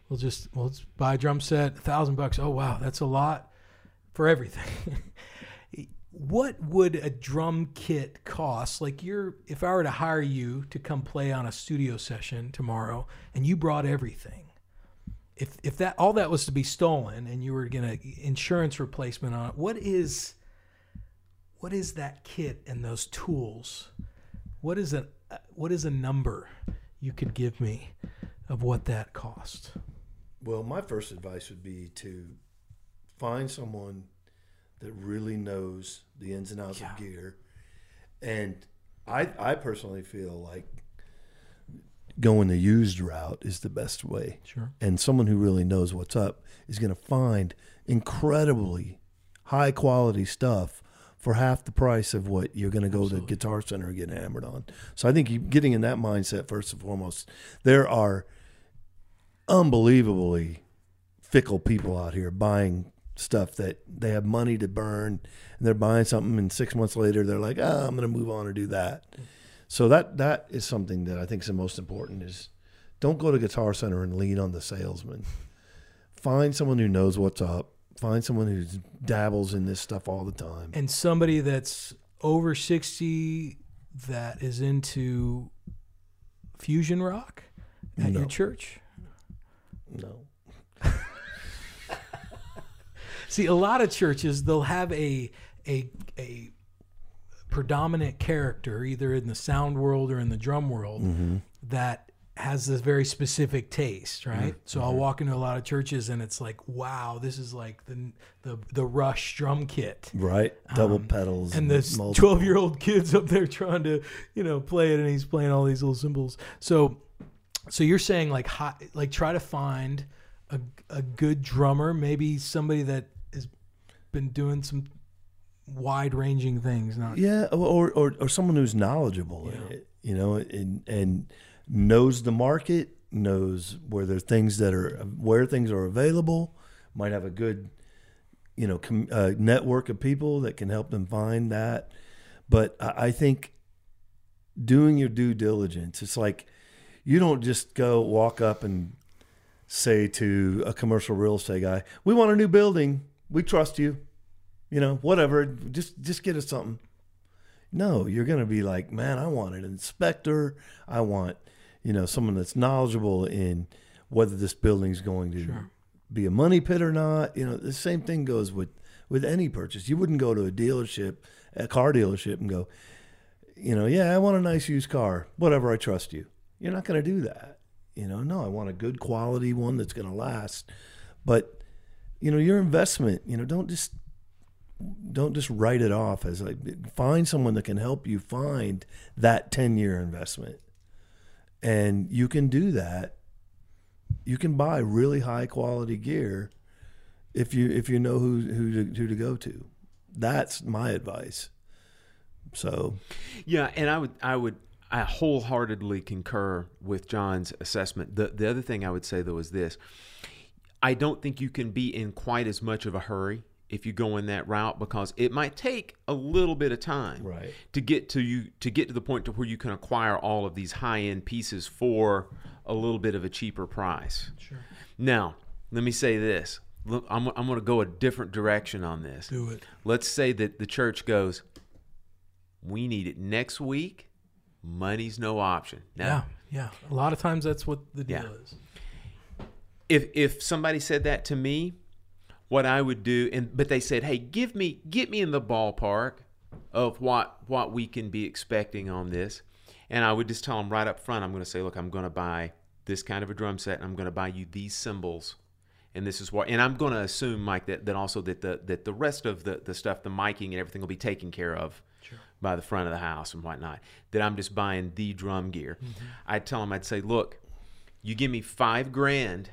S5: We'll just we'll let's buy a drum set, a thousand bucks. Oh wow, that's a lot for everything. what would a drum kit cost? Like you're if I were to hire you to come play on a studio session tomorrow and you brought everything. If if that all that was to be stolen and you were gonna insurance replacement on it, what is what is that kit and those tools? What is a what is a number you could give me of what that cost?
S10: Well, my first advice would be to find someone that really knows the ins and outs
S5: Yeah.
S10: of gear. And I I personally feel like going the used route is the best way.
S5: Sure.
S10: And someone who really knows what's up is going to find incredibly high quality stuff for half the price of what you're going to go to Guitar Center and get hammered on. So I think getting in that mindset first and foremost. There are unbelievably fickle people out here buying stuff that they have money to burn and they're buying something and six months later they're like ah, i'm going to move on and do that. So that that is something that i think is the most important is don't go to guitar center and lean on the salesman. Find someone who knows what's up. Find someone who dabbles in this stuff all the time.
S5: And somebody that's over 60 that is into fusion rock at your church?
S10: No.
S5: See, a lot of churches they'll have a a a predominant character either in the sound world or in the drum world mm-hmm. that has this very specific taste, right? Mm-hmm. So I'll mm-hmm. walk into a lot of churches and it's like, wow, this is like the the the Rush drum kit.
S10: right. Double um, pedals
S5: Um, and this 12 year old kid's up there trying to you know play it and he's playing all these little cymbals. So so you're saying like like try to find a, a good drummer maybe somebody that has been doing some wide ranging things not
S10: Yeah, or or, or someone who's knowledgeable it, you know, and and knows the market, knows where there are things that are where things are available, might have a good, you know, com, uh, network of people that can help them find that. But I, I think doing your due diligence, it's like you don't just go walk up and say to a commercial real estate guy, "We want a new building. We trust you." You know, whatever. Just just get us something. No, you're going to be like, man, I want an inspector. I want, you know, someone that's knowledgeable in whether this building's going to be a money pit or not. You know, the same thing goes with with any purchase. You wouldn't go to a dealership, a car dealership, and go, you know, yeah, I want a nice used car. Whatever, I trust you. You're not going to do that. You know, no, I want a good quality one that's going to last. But you know, your investment. You know, don't just don't just write it off as like find someone that can help you find that 10 year investment and you can do that you can buy really high quality gear if you if you know who who to, who to go to that's my advice so
S9: Yeah, and I would I would I wholeheartedly concur with John's assessment. The the other thing I would say though is this. I don't think you can be in quite as much of a hurry if you go in that route because it might take a little bit of time
S10: Right.
S9: to get to you to get to the point to where you can acquire all of these high-end pieces for a little bit of a cheaper price.
S5: Sure.
S9: Now, let me say this. Look, I'm, I'm going to go a different direction on this.
S5: Do it.
S9: Let's say that the church goes, we need it next week. Money's no option. Now,
S5: yeah yeah a lot of times that's what the deal
S9: Yeah.
S5: is
S9: if if somebody said that to me, what I would do, and but they said, hey, give me get me in the ballpark of what what we can be expecting on this, and I would just tell them right up front, I'm going to say, look, I'm going to buy this kind of a drum set, and I'm going to buy you these cymbals. And this is what, and I'm going to assume, Mike, that, that also that the that the rest of the, the stuff, the miking and everything, will be taken care of by the front of the house and whatnot. That I'm just buying the drum gear. Mm-hmm. I'd tell them, I'd say, look, you give me five grand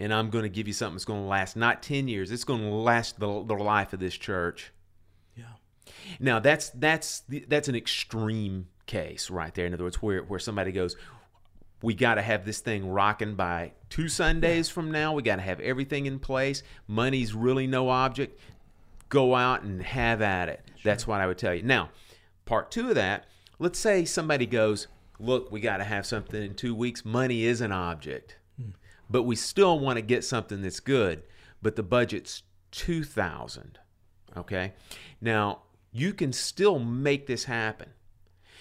S9: and I'm going to give you something that's going to last not 10 years. It's going to last the, the life of this church.
S5: yeah
S9: Now that's that's that's an extreme case right there. In other words, where where somebody goes, we got to have this thing rocking by two Sundays from now. We got to have everything in place. Money's really no object. Go out and have at it. That's what I would tell you. Now, part two of that. Let's say somebody goes, look, we got to have something in two weeks. Money is an object, hmm. but we still want to get something that's good. But the budget's two thousand. Okay, now you can still make this happen.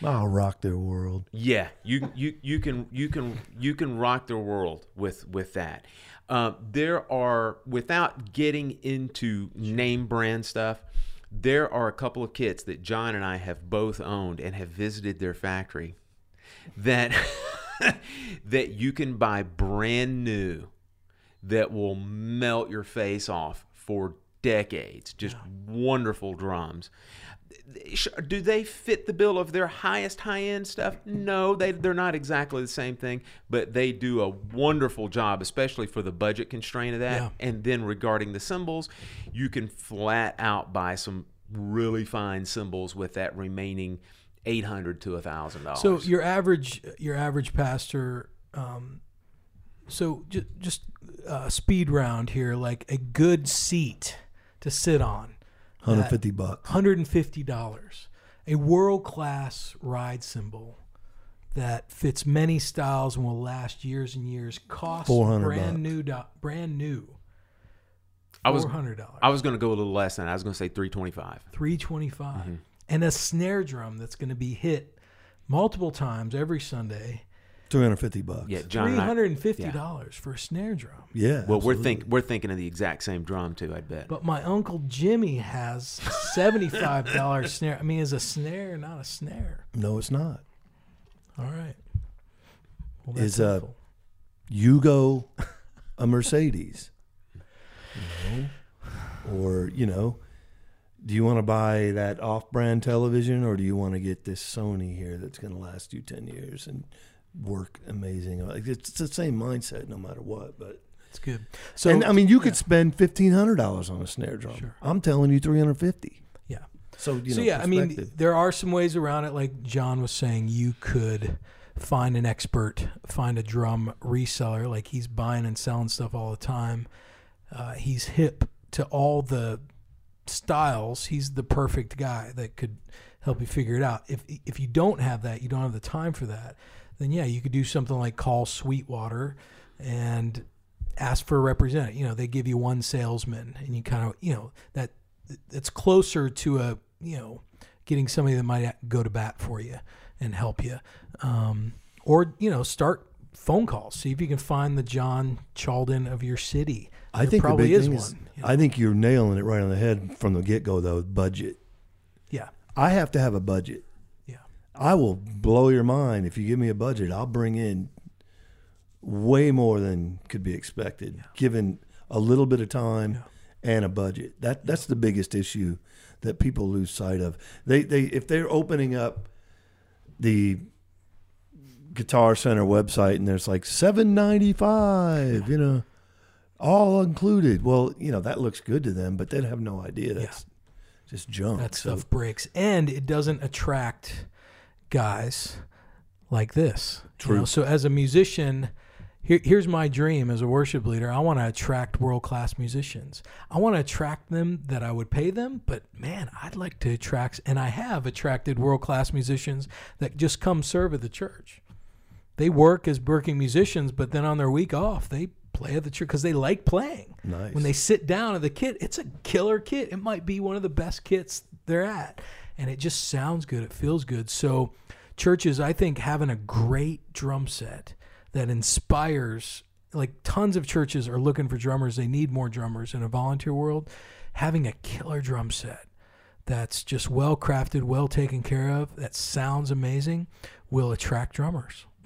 S10: I'll rock their world.
S9: Yeah, you you you can you can you can rock their world with with that. Uh, there are without getting into name brand stuff. There are a couple of kits that John and I have both owned and have visited their factory that that you can buy brand new that will melt your face off for decades. Just wonderful drums. Do they fit the bill of their highest high end stuff? No, they they're not exactly the same thing, but they do a wonderful job, especially for the budget constraint of that.
S5: Yeah.
S9: And then regarding the cymbals, you can flat out buy some really fine cymbals with that remaining eight hundred to a thousand dollars.
S5: So your average your average pastor, um, so just just uh, speed round here, like a good seat to sit on,
S10: 150 bucks.
S5: hundred and fifty dollars. A world class ride cymbal that fits many styles and will last years and years. Cost
S10: 400
S5: brand
S10: bucks.
S5: new, do- brand new.
S9: I was
S5: Four hundred dollars.
S9: I was going to go a little less than that. I was going to say 325.
S5: 325.
S9: Mm-hmm.
S5: and a snare drum that's going to be hit multiple times every Sunday.
S10: 350 bucks.
S9: Yeah, John.
S5: Three
S9: and I-
S5: hundred and fifty dollars for a snare drum.
S10: Yeah.
S9: Well, we're think we're thinking of the exact same drum too. I bet.
S5: But my uncle Jimmy has a seventy-five dollar snare. I mean, is a snare not a snare?
S10: No, it's not.
S5: All right. Well,
S10: Is, uh,
S5: helpful.
S10: You go a Mercedes. You know? Or, you know, do you want to buy that off brand television or do you want to get this Sony here that's going to last you 10 years and work amazing? Like, It's the same mindset no matter what. But,
S5: It's good. So
S10: and I mean, you could
S5: yeah.
S10: spend $1,500 on a snare drum.
S5: Sure.
S10: I'm telling you 350
S5: yeah.
S10: So, you
S5: so
S10: know,
S5: yeah, I mean, there are some ways around it. Like John was saying, you could find an expert, find a drum reseller. Like he's buying and selling stuff all the time. Uh, he's hip to all the styles. He's the perfect guy that could help you figure it out. If if you don't have that, you don't have the time for that. Then yeah, you could do something like call Sweetwater and ask for a representative. You know, they give you one salesman, and you kind of you know that it's closer to a you know getting somebody that might go to bat for you and help you, um, or you know start phone calls. See if you can find the John Chalden of your city.
S10: I
S5: There
S10: think the
S5: probably
S10: big
S5: is
S10: thing
S5: one.
S10: is,
S5: you know?
S10: I think you're nailing it right on the head from the get go, though. Budget.
S5: yeah,
S10: I have to have a budget.
S5: Yeah,
S10: I will blow your mind if you give me a budget. I'll bring in way more than could be expected, given a little bit of time and a budget. That that's the biggest issue that people lose sight of. They they if they're opening up the Guitar Center website and there's like seven ninety five, you know, all included. Well, you know that looks good to them, but they have no idea that's just junk.
S5: that
S10: So-
S5: stuff breaks, and it doesn't attract guys like this. you
S10: True.
S5: know? So as a musician. Here, here's my dream as a worship leader. I want to attract world class musicians. I want to attract them that I would pay them, but man, I'd like to attract, and I have attracted world class musicians that just come serve at the church. They work as working musicians, but then on their week off, they play at the church because they like playing.
S10: Nice.
S5: When they sit down at the kit, it's a killer kit. It might be one of the best kits they're at, and it just sounds good. It feels good. So, churches, I think having a great drum set that inspires like tons of churches are looking for drummers they need more drummers in a volunteer world having a killer drum set that's just well crafted well taken care of that sounds amazing will attract drummers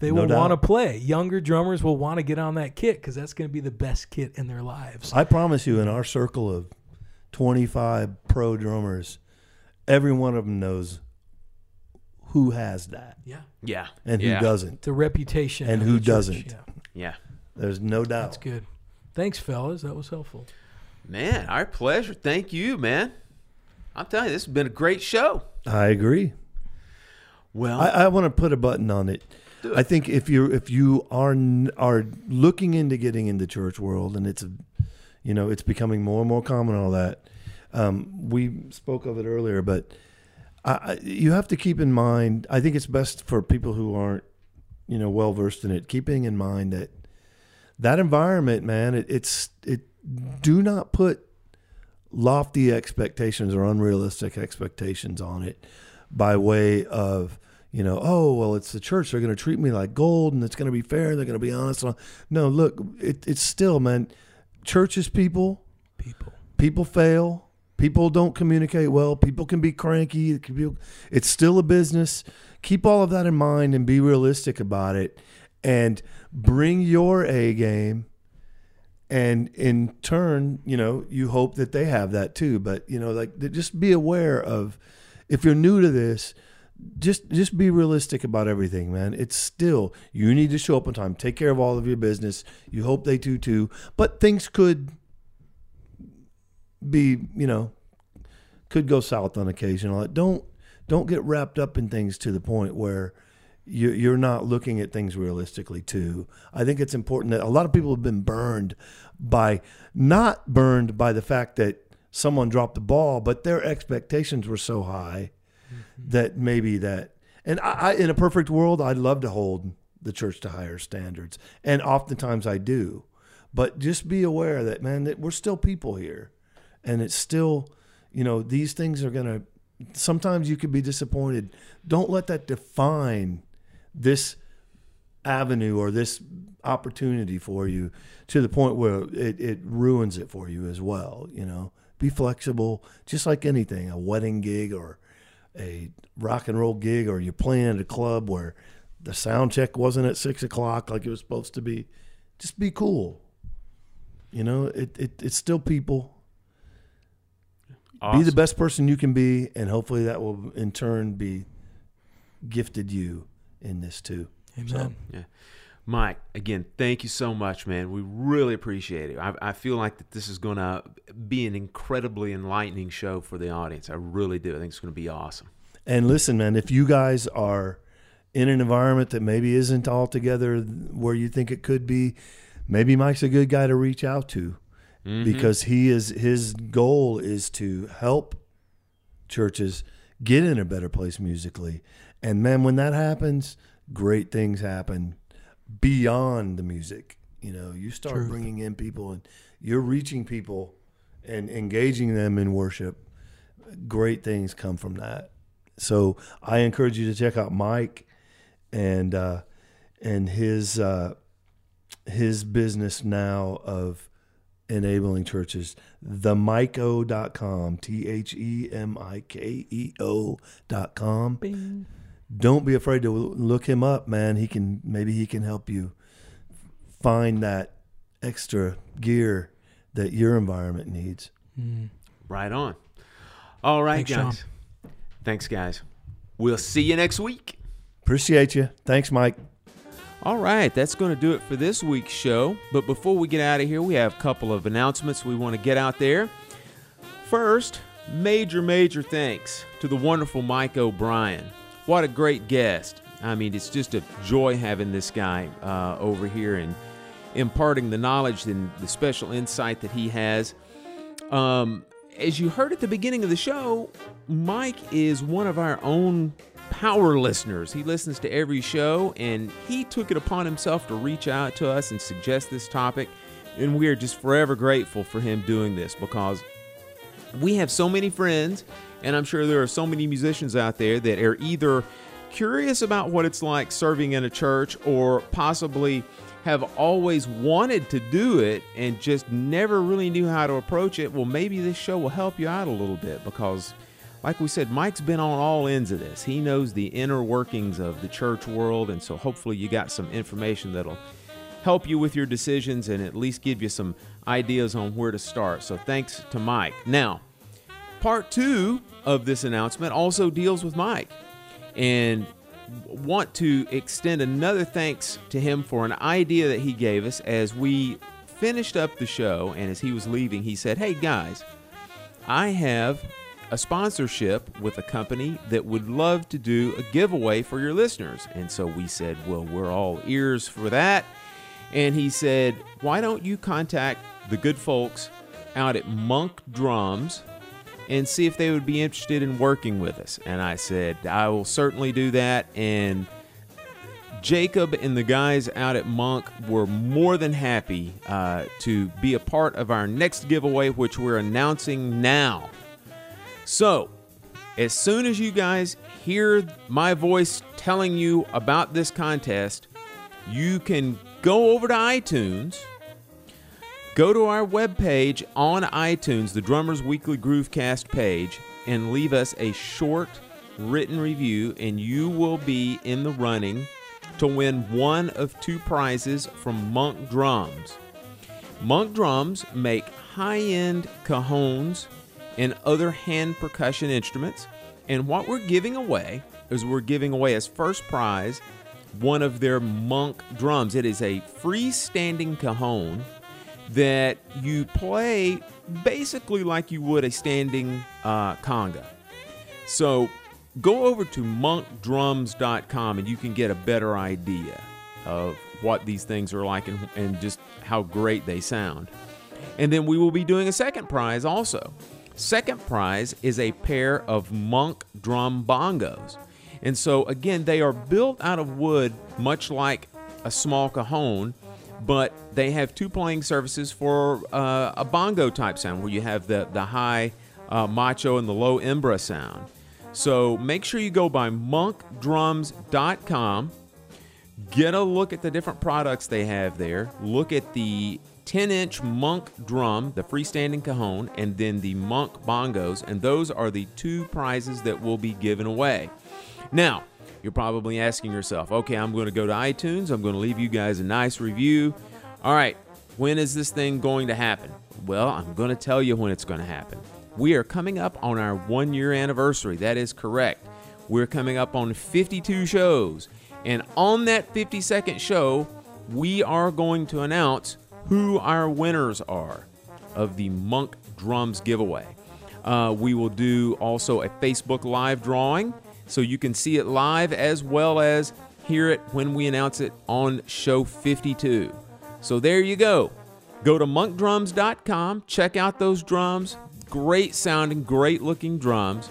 S5: they
S10: No
S5: will want to play younger drummers will want to get on that kit because that's going to be the best kit in their lives
S10: I promise you, in our circle of 25 pro drummers, every one of them knows who has that
S5: yeah
S9: yeah.
S10: and
S9: yeah.
S10: who doesn't.
S5: the reputation
S10: And
S5: of
S10: who
S5: the church,
S10: doesn't.
S5: yeah
S9: Yeah.
S10: There's no doubt.
S5: that's good thanks fellas that was helpful
S9: Man, our pleasure. Thank you, man. I'm telling you, this has been a great show.
S10: I agree.
S9: Well,
S10: I, I want to put a button on it.
S9: Do it.
S10: I think if you if you are n- are looking into getting into church world and it's a, you know it's becoming more and more common all that. Um, we spoke of it earlier, but I, you have to keep in mind. I think it's best for people who aren't, you know, well versed in it. Keeping in mind that that environment, man, it, it's it. Do not put lofty expectations or unrealistic expectations on it by way of you know oh well it's the church they're going to treat me like gold and it's going to be fair And they're going to be honest no look it, it's still man church is people
S5: People.
S10: people fail people don't communicate well. People can be cranky. It's still a business. Keep all of that in mind and be realistic about it and bring your a game. And in turn you know you hope that they have that too. But you know like just be aware of if you're new to this just just be realistic about everything man. It's still you need to show up on time. Take care of all of your business. You hope they do too. But things could be you know could go south on occasion Like, don't don't get wrapped up in things to the point where you, you're not looking at things realistically too. I think it's important that a lot of people have been burned by not burned by the fact that someone dropped the ball, but their expectations were so high mm-hmm. that maybe that. And I, I, in a perfect world, I'd love to hold the church to higher standards, and oftentimes I do. But just be aware that man, that we're still people here, and it's still, you know, these things are gonna. Sometimes you could be disappointed. Don't let that define this avenue or this opportunity for you to the point where it, it ruins it for you as well. You know, be flexible, just like anything, a wedding gig or a rock and roll gig, or you're playing at a club where the sound check wasn't at six o'clock like it was supposed to be. Just be cool. You know, it, it it's still people. Be the best person you can be, and hopefully that will in turn be gifted you in this too.
S5: Amen.
S9: Yeah. Mike, again, thank you so much, man. We really appreciate it. I, I feel like that this is going to be an incredibly enlightening show for the audience. I really do. I think it's going to be awesome.
S10: And listen, man, if you guys are in an environment that maybe isn't altogether where you think it could be, maybe Mike's a good guy to reach out to because he is his goal is to help churches get in a better place musically. And man, when that happens, great things happen beyond the music. You know, you start bringing in people and you're reaching people and engaging them in worship. Great things come from that. So I encourage you to check out Mike and uh, and his uh, his business now of enabling churches themikeo.com t h e m i k e o.com don't be afraid to look him up man he can maybe he can help you find that extra gear that your environment needs hmm.
S9: Right on. All right,
S5: Thanks, Sean.
S9: guys. Thanks, guys. We'll see you next week.
S10: appreciate you thanks mike
S9: All right, that's going to do it for this week's show. But before we get out of here, we have a couple of announcements we want to get out there. First, major, major thanks to the wonderful Mike O'Brien. What a great guest. I mean, it's just a joy having this guy uh, over here and imparting the knowledge and the special insight that he has. Um, as you heard at the beginning of the show, Mike is one of our own power listeners. He listens to every show, and he took it upon himself to reach out to us and suggest this topic. And we are just forever grateful for him doing this because we have so many friends, and I'm sure there are so many musicians out there that are either curious about what it's like serving in a church or possibly have always wanted to do it and just never really knew how to approach it. Well, maybe this show will help you out a little bit because, like we said, Mike's been on all ends of this. He knows the inner workings of the church world, and so hopefully you got some information that'll help you with your decisions and at least give you some ideas on where to start. So thanks to Mike. Now, part two of this announcement also deals with Mike. And want to extend another thanks to him for an idea that he gave us as we finished up the show and as he was leaving he said hey guys i have a sponsorship with a company that would love to do a giveaway for your listeners and so we said well we're all ears for that and he said why don't you contact the good folks out at monk drums and see if they would be interested in working with us. And I said, I will certainly do that. And Jacob and the guys out at Monk were more than happy uh, to be a part of our next giveaway, which we're announcing now. So, as soon as you guys hear my voice telling you about this contest, you can go over to iTunes, go to our webpage on iTunes, the Drummers Weekly Groovecast page, and leave us a short written review, and you will be in the running to win one of two prizes from Monk Drums. Monk Drums make high end cajones and other hand percussion instruments. And what we're giving away is we're giving away as first prize one of their Monk drums. It is a freestanding cajon that you play basically like you would a standing uh, conga. So go over to monkdrums.com and you can get a better idea of what these things are like and, and just how great they sound. And then we will be doing a second prize also. Second prize is a pair of monk drum bongos. And so, again, they are built out of wood, much like a small cajon, but they have two playing surfaces for uh, a bongo type sound where you have the, the high uh, macho and the low hembra sound. So make sure you go by monkdrums.com, get a look at the different products they have there, look at the 10 inch monk drum, the freestanding cajon, and then the monk bongos, and those are the two prizes that will be given away. Now, you're probably asking yourself, okay, I'm going to go to iTunes, I'm going to leave you guys a nice review. All right, when is this thing going to happen? Well, I'm going to tell you when it's going to happen. We are coming up on our one year anniversary. That is correct. We're coming up on 52 shows. And on that 52nd show, we are going to announce who our winners are of the Monk Drums giveaway. Uh, we will do also a Facebook Live drawing so you can see it live as well as hear it when we announce it on show 52. So there you go. Go to monkdrums.com, check out those drums, great sounding, great looking drums,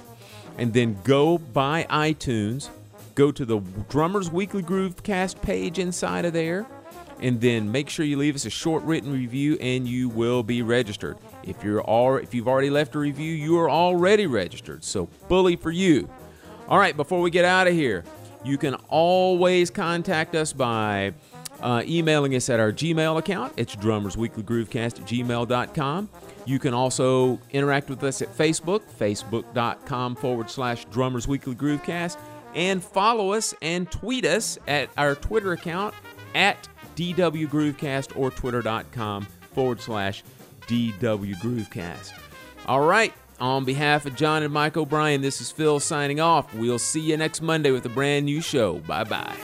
S9: and then go by iTunes, go to the Drummers Weekly Groovecast page inside of there, and then make sure you leave us a short written review and you will be registered. If you're all if you've already left a review, you are already registered. So bully for you. All right, before we get out of here, you can always contact us by uh, emailing us at our Gmail account. It's drummersweeklygroovecast at gmail.com. You can also interact with us at Facebook, facebook.com forward slash drummersweeklygroovecast, and follow us and tweet us at our Twitter account at DW Groovecast or twitter.com forward slash DW Groovecast. All right, on behalf of John and Mike O'Brien, this is Phil signing off. We'll see you next Monday with a brand new show. Bye bye.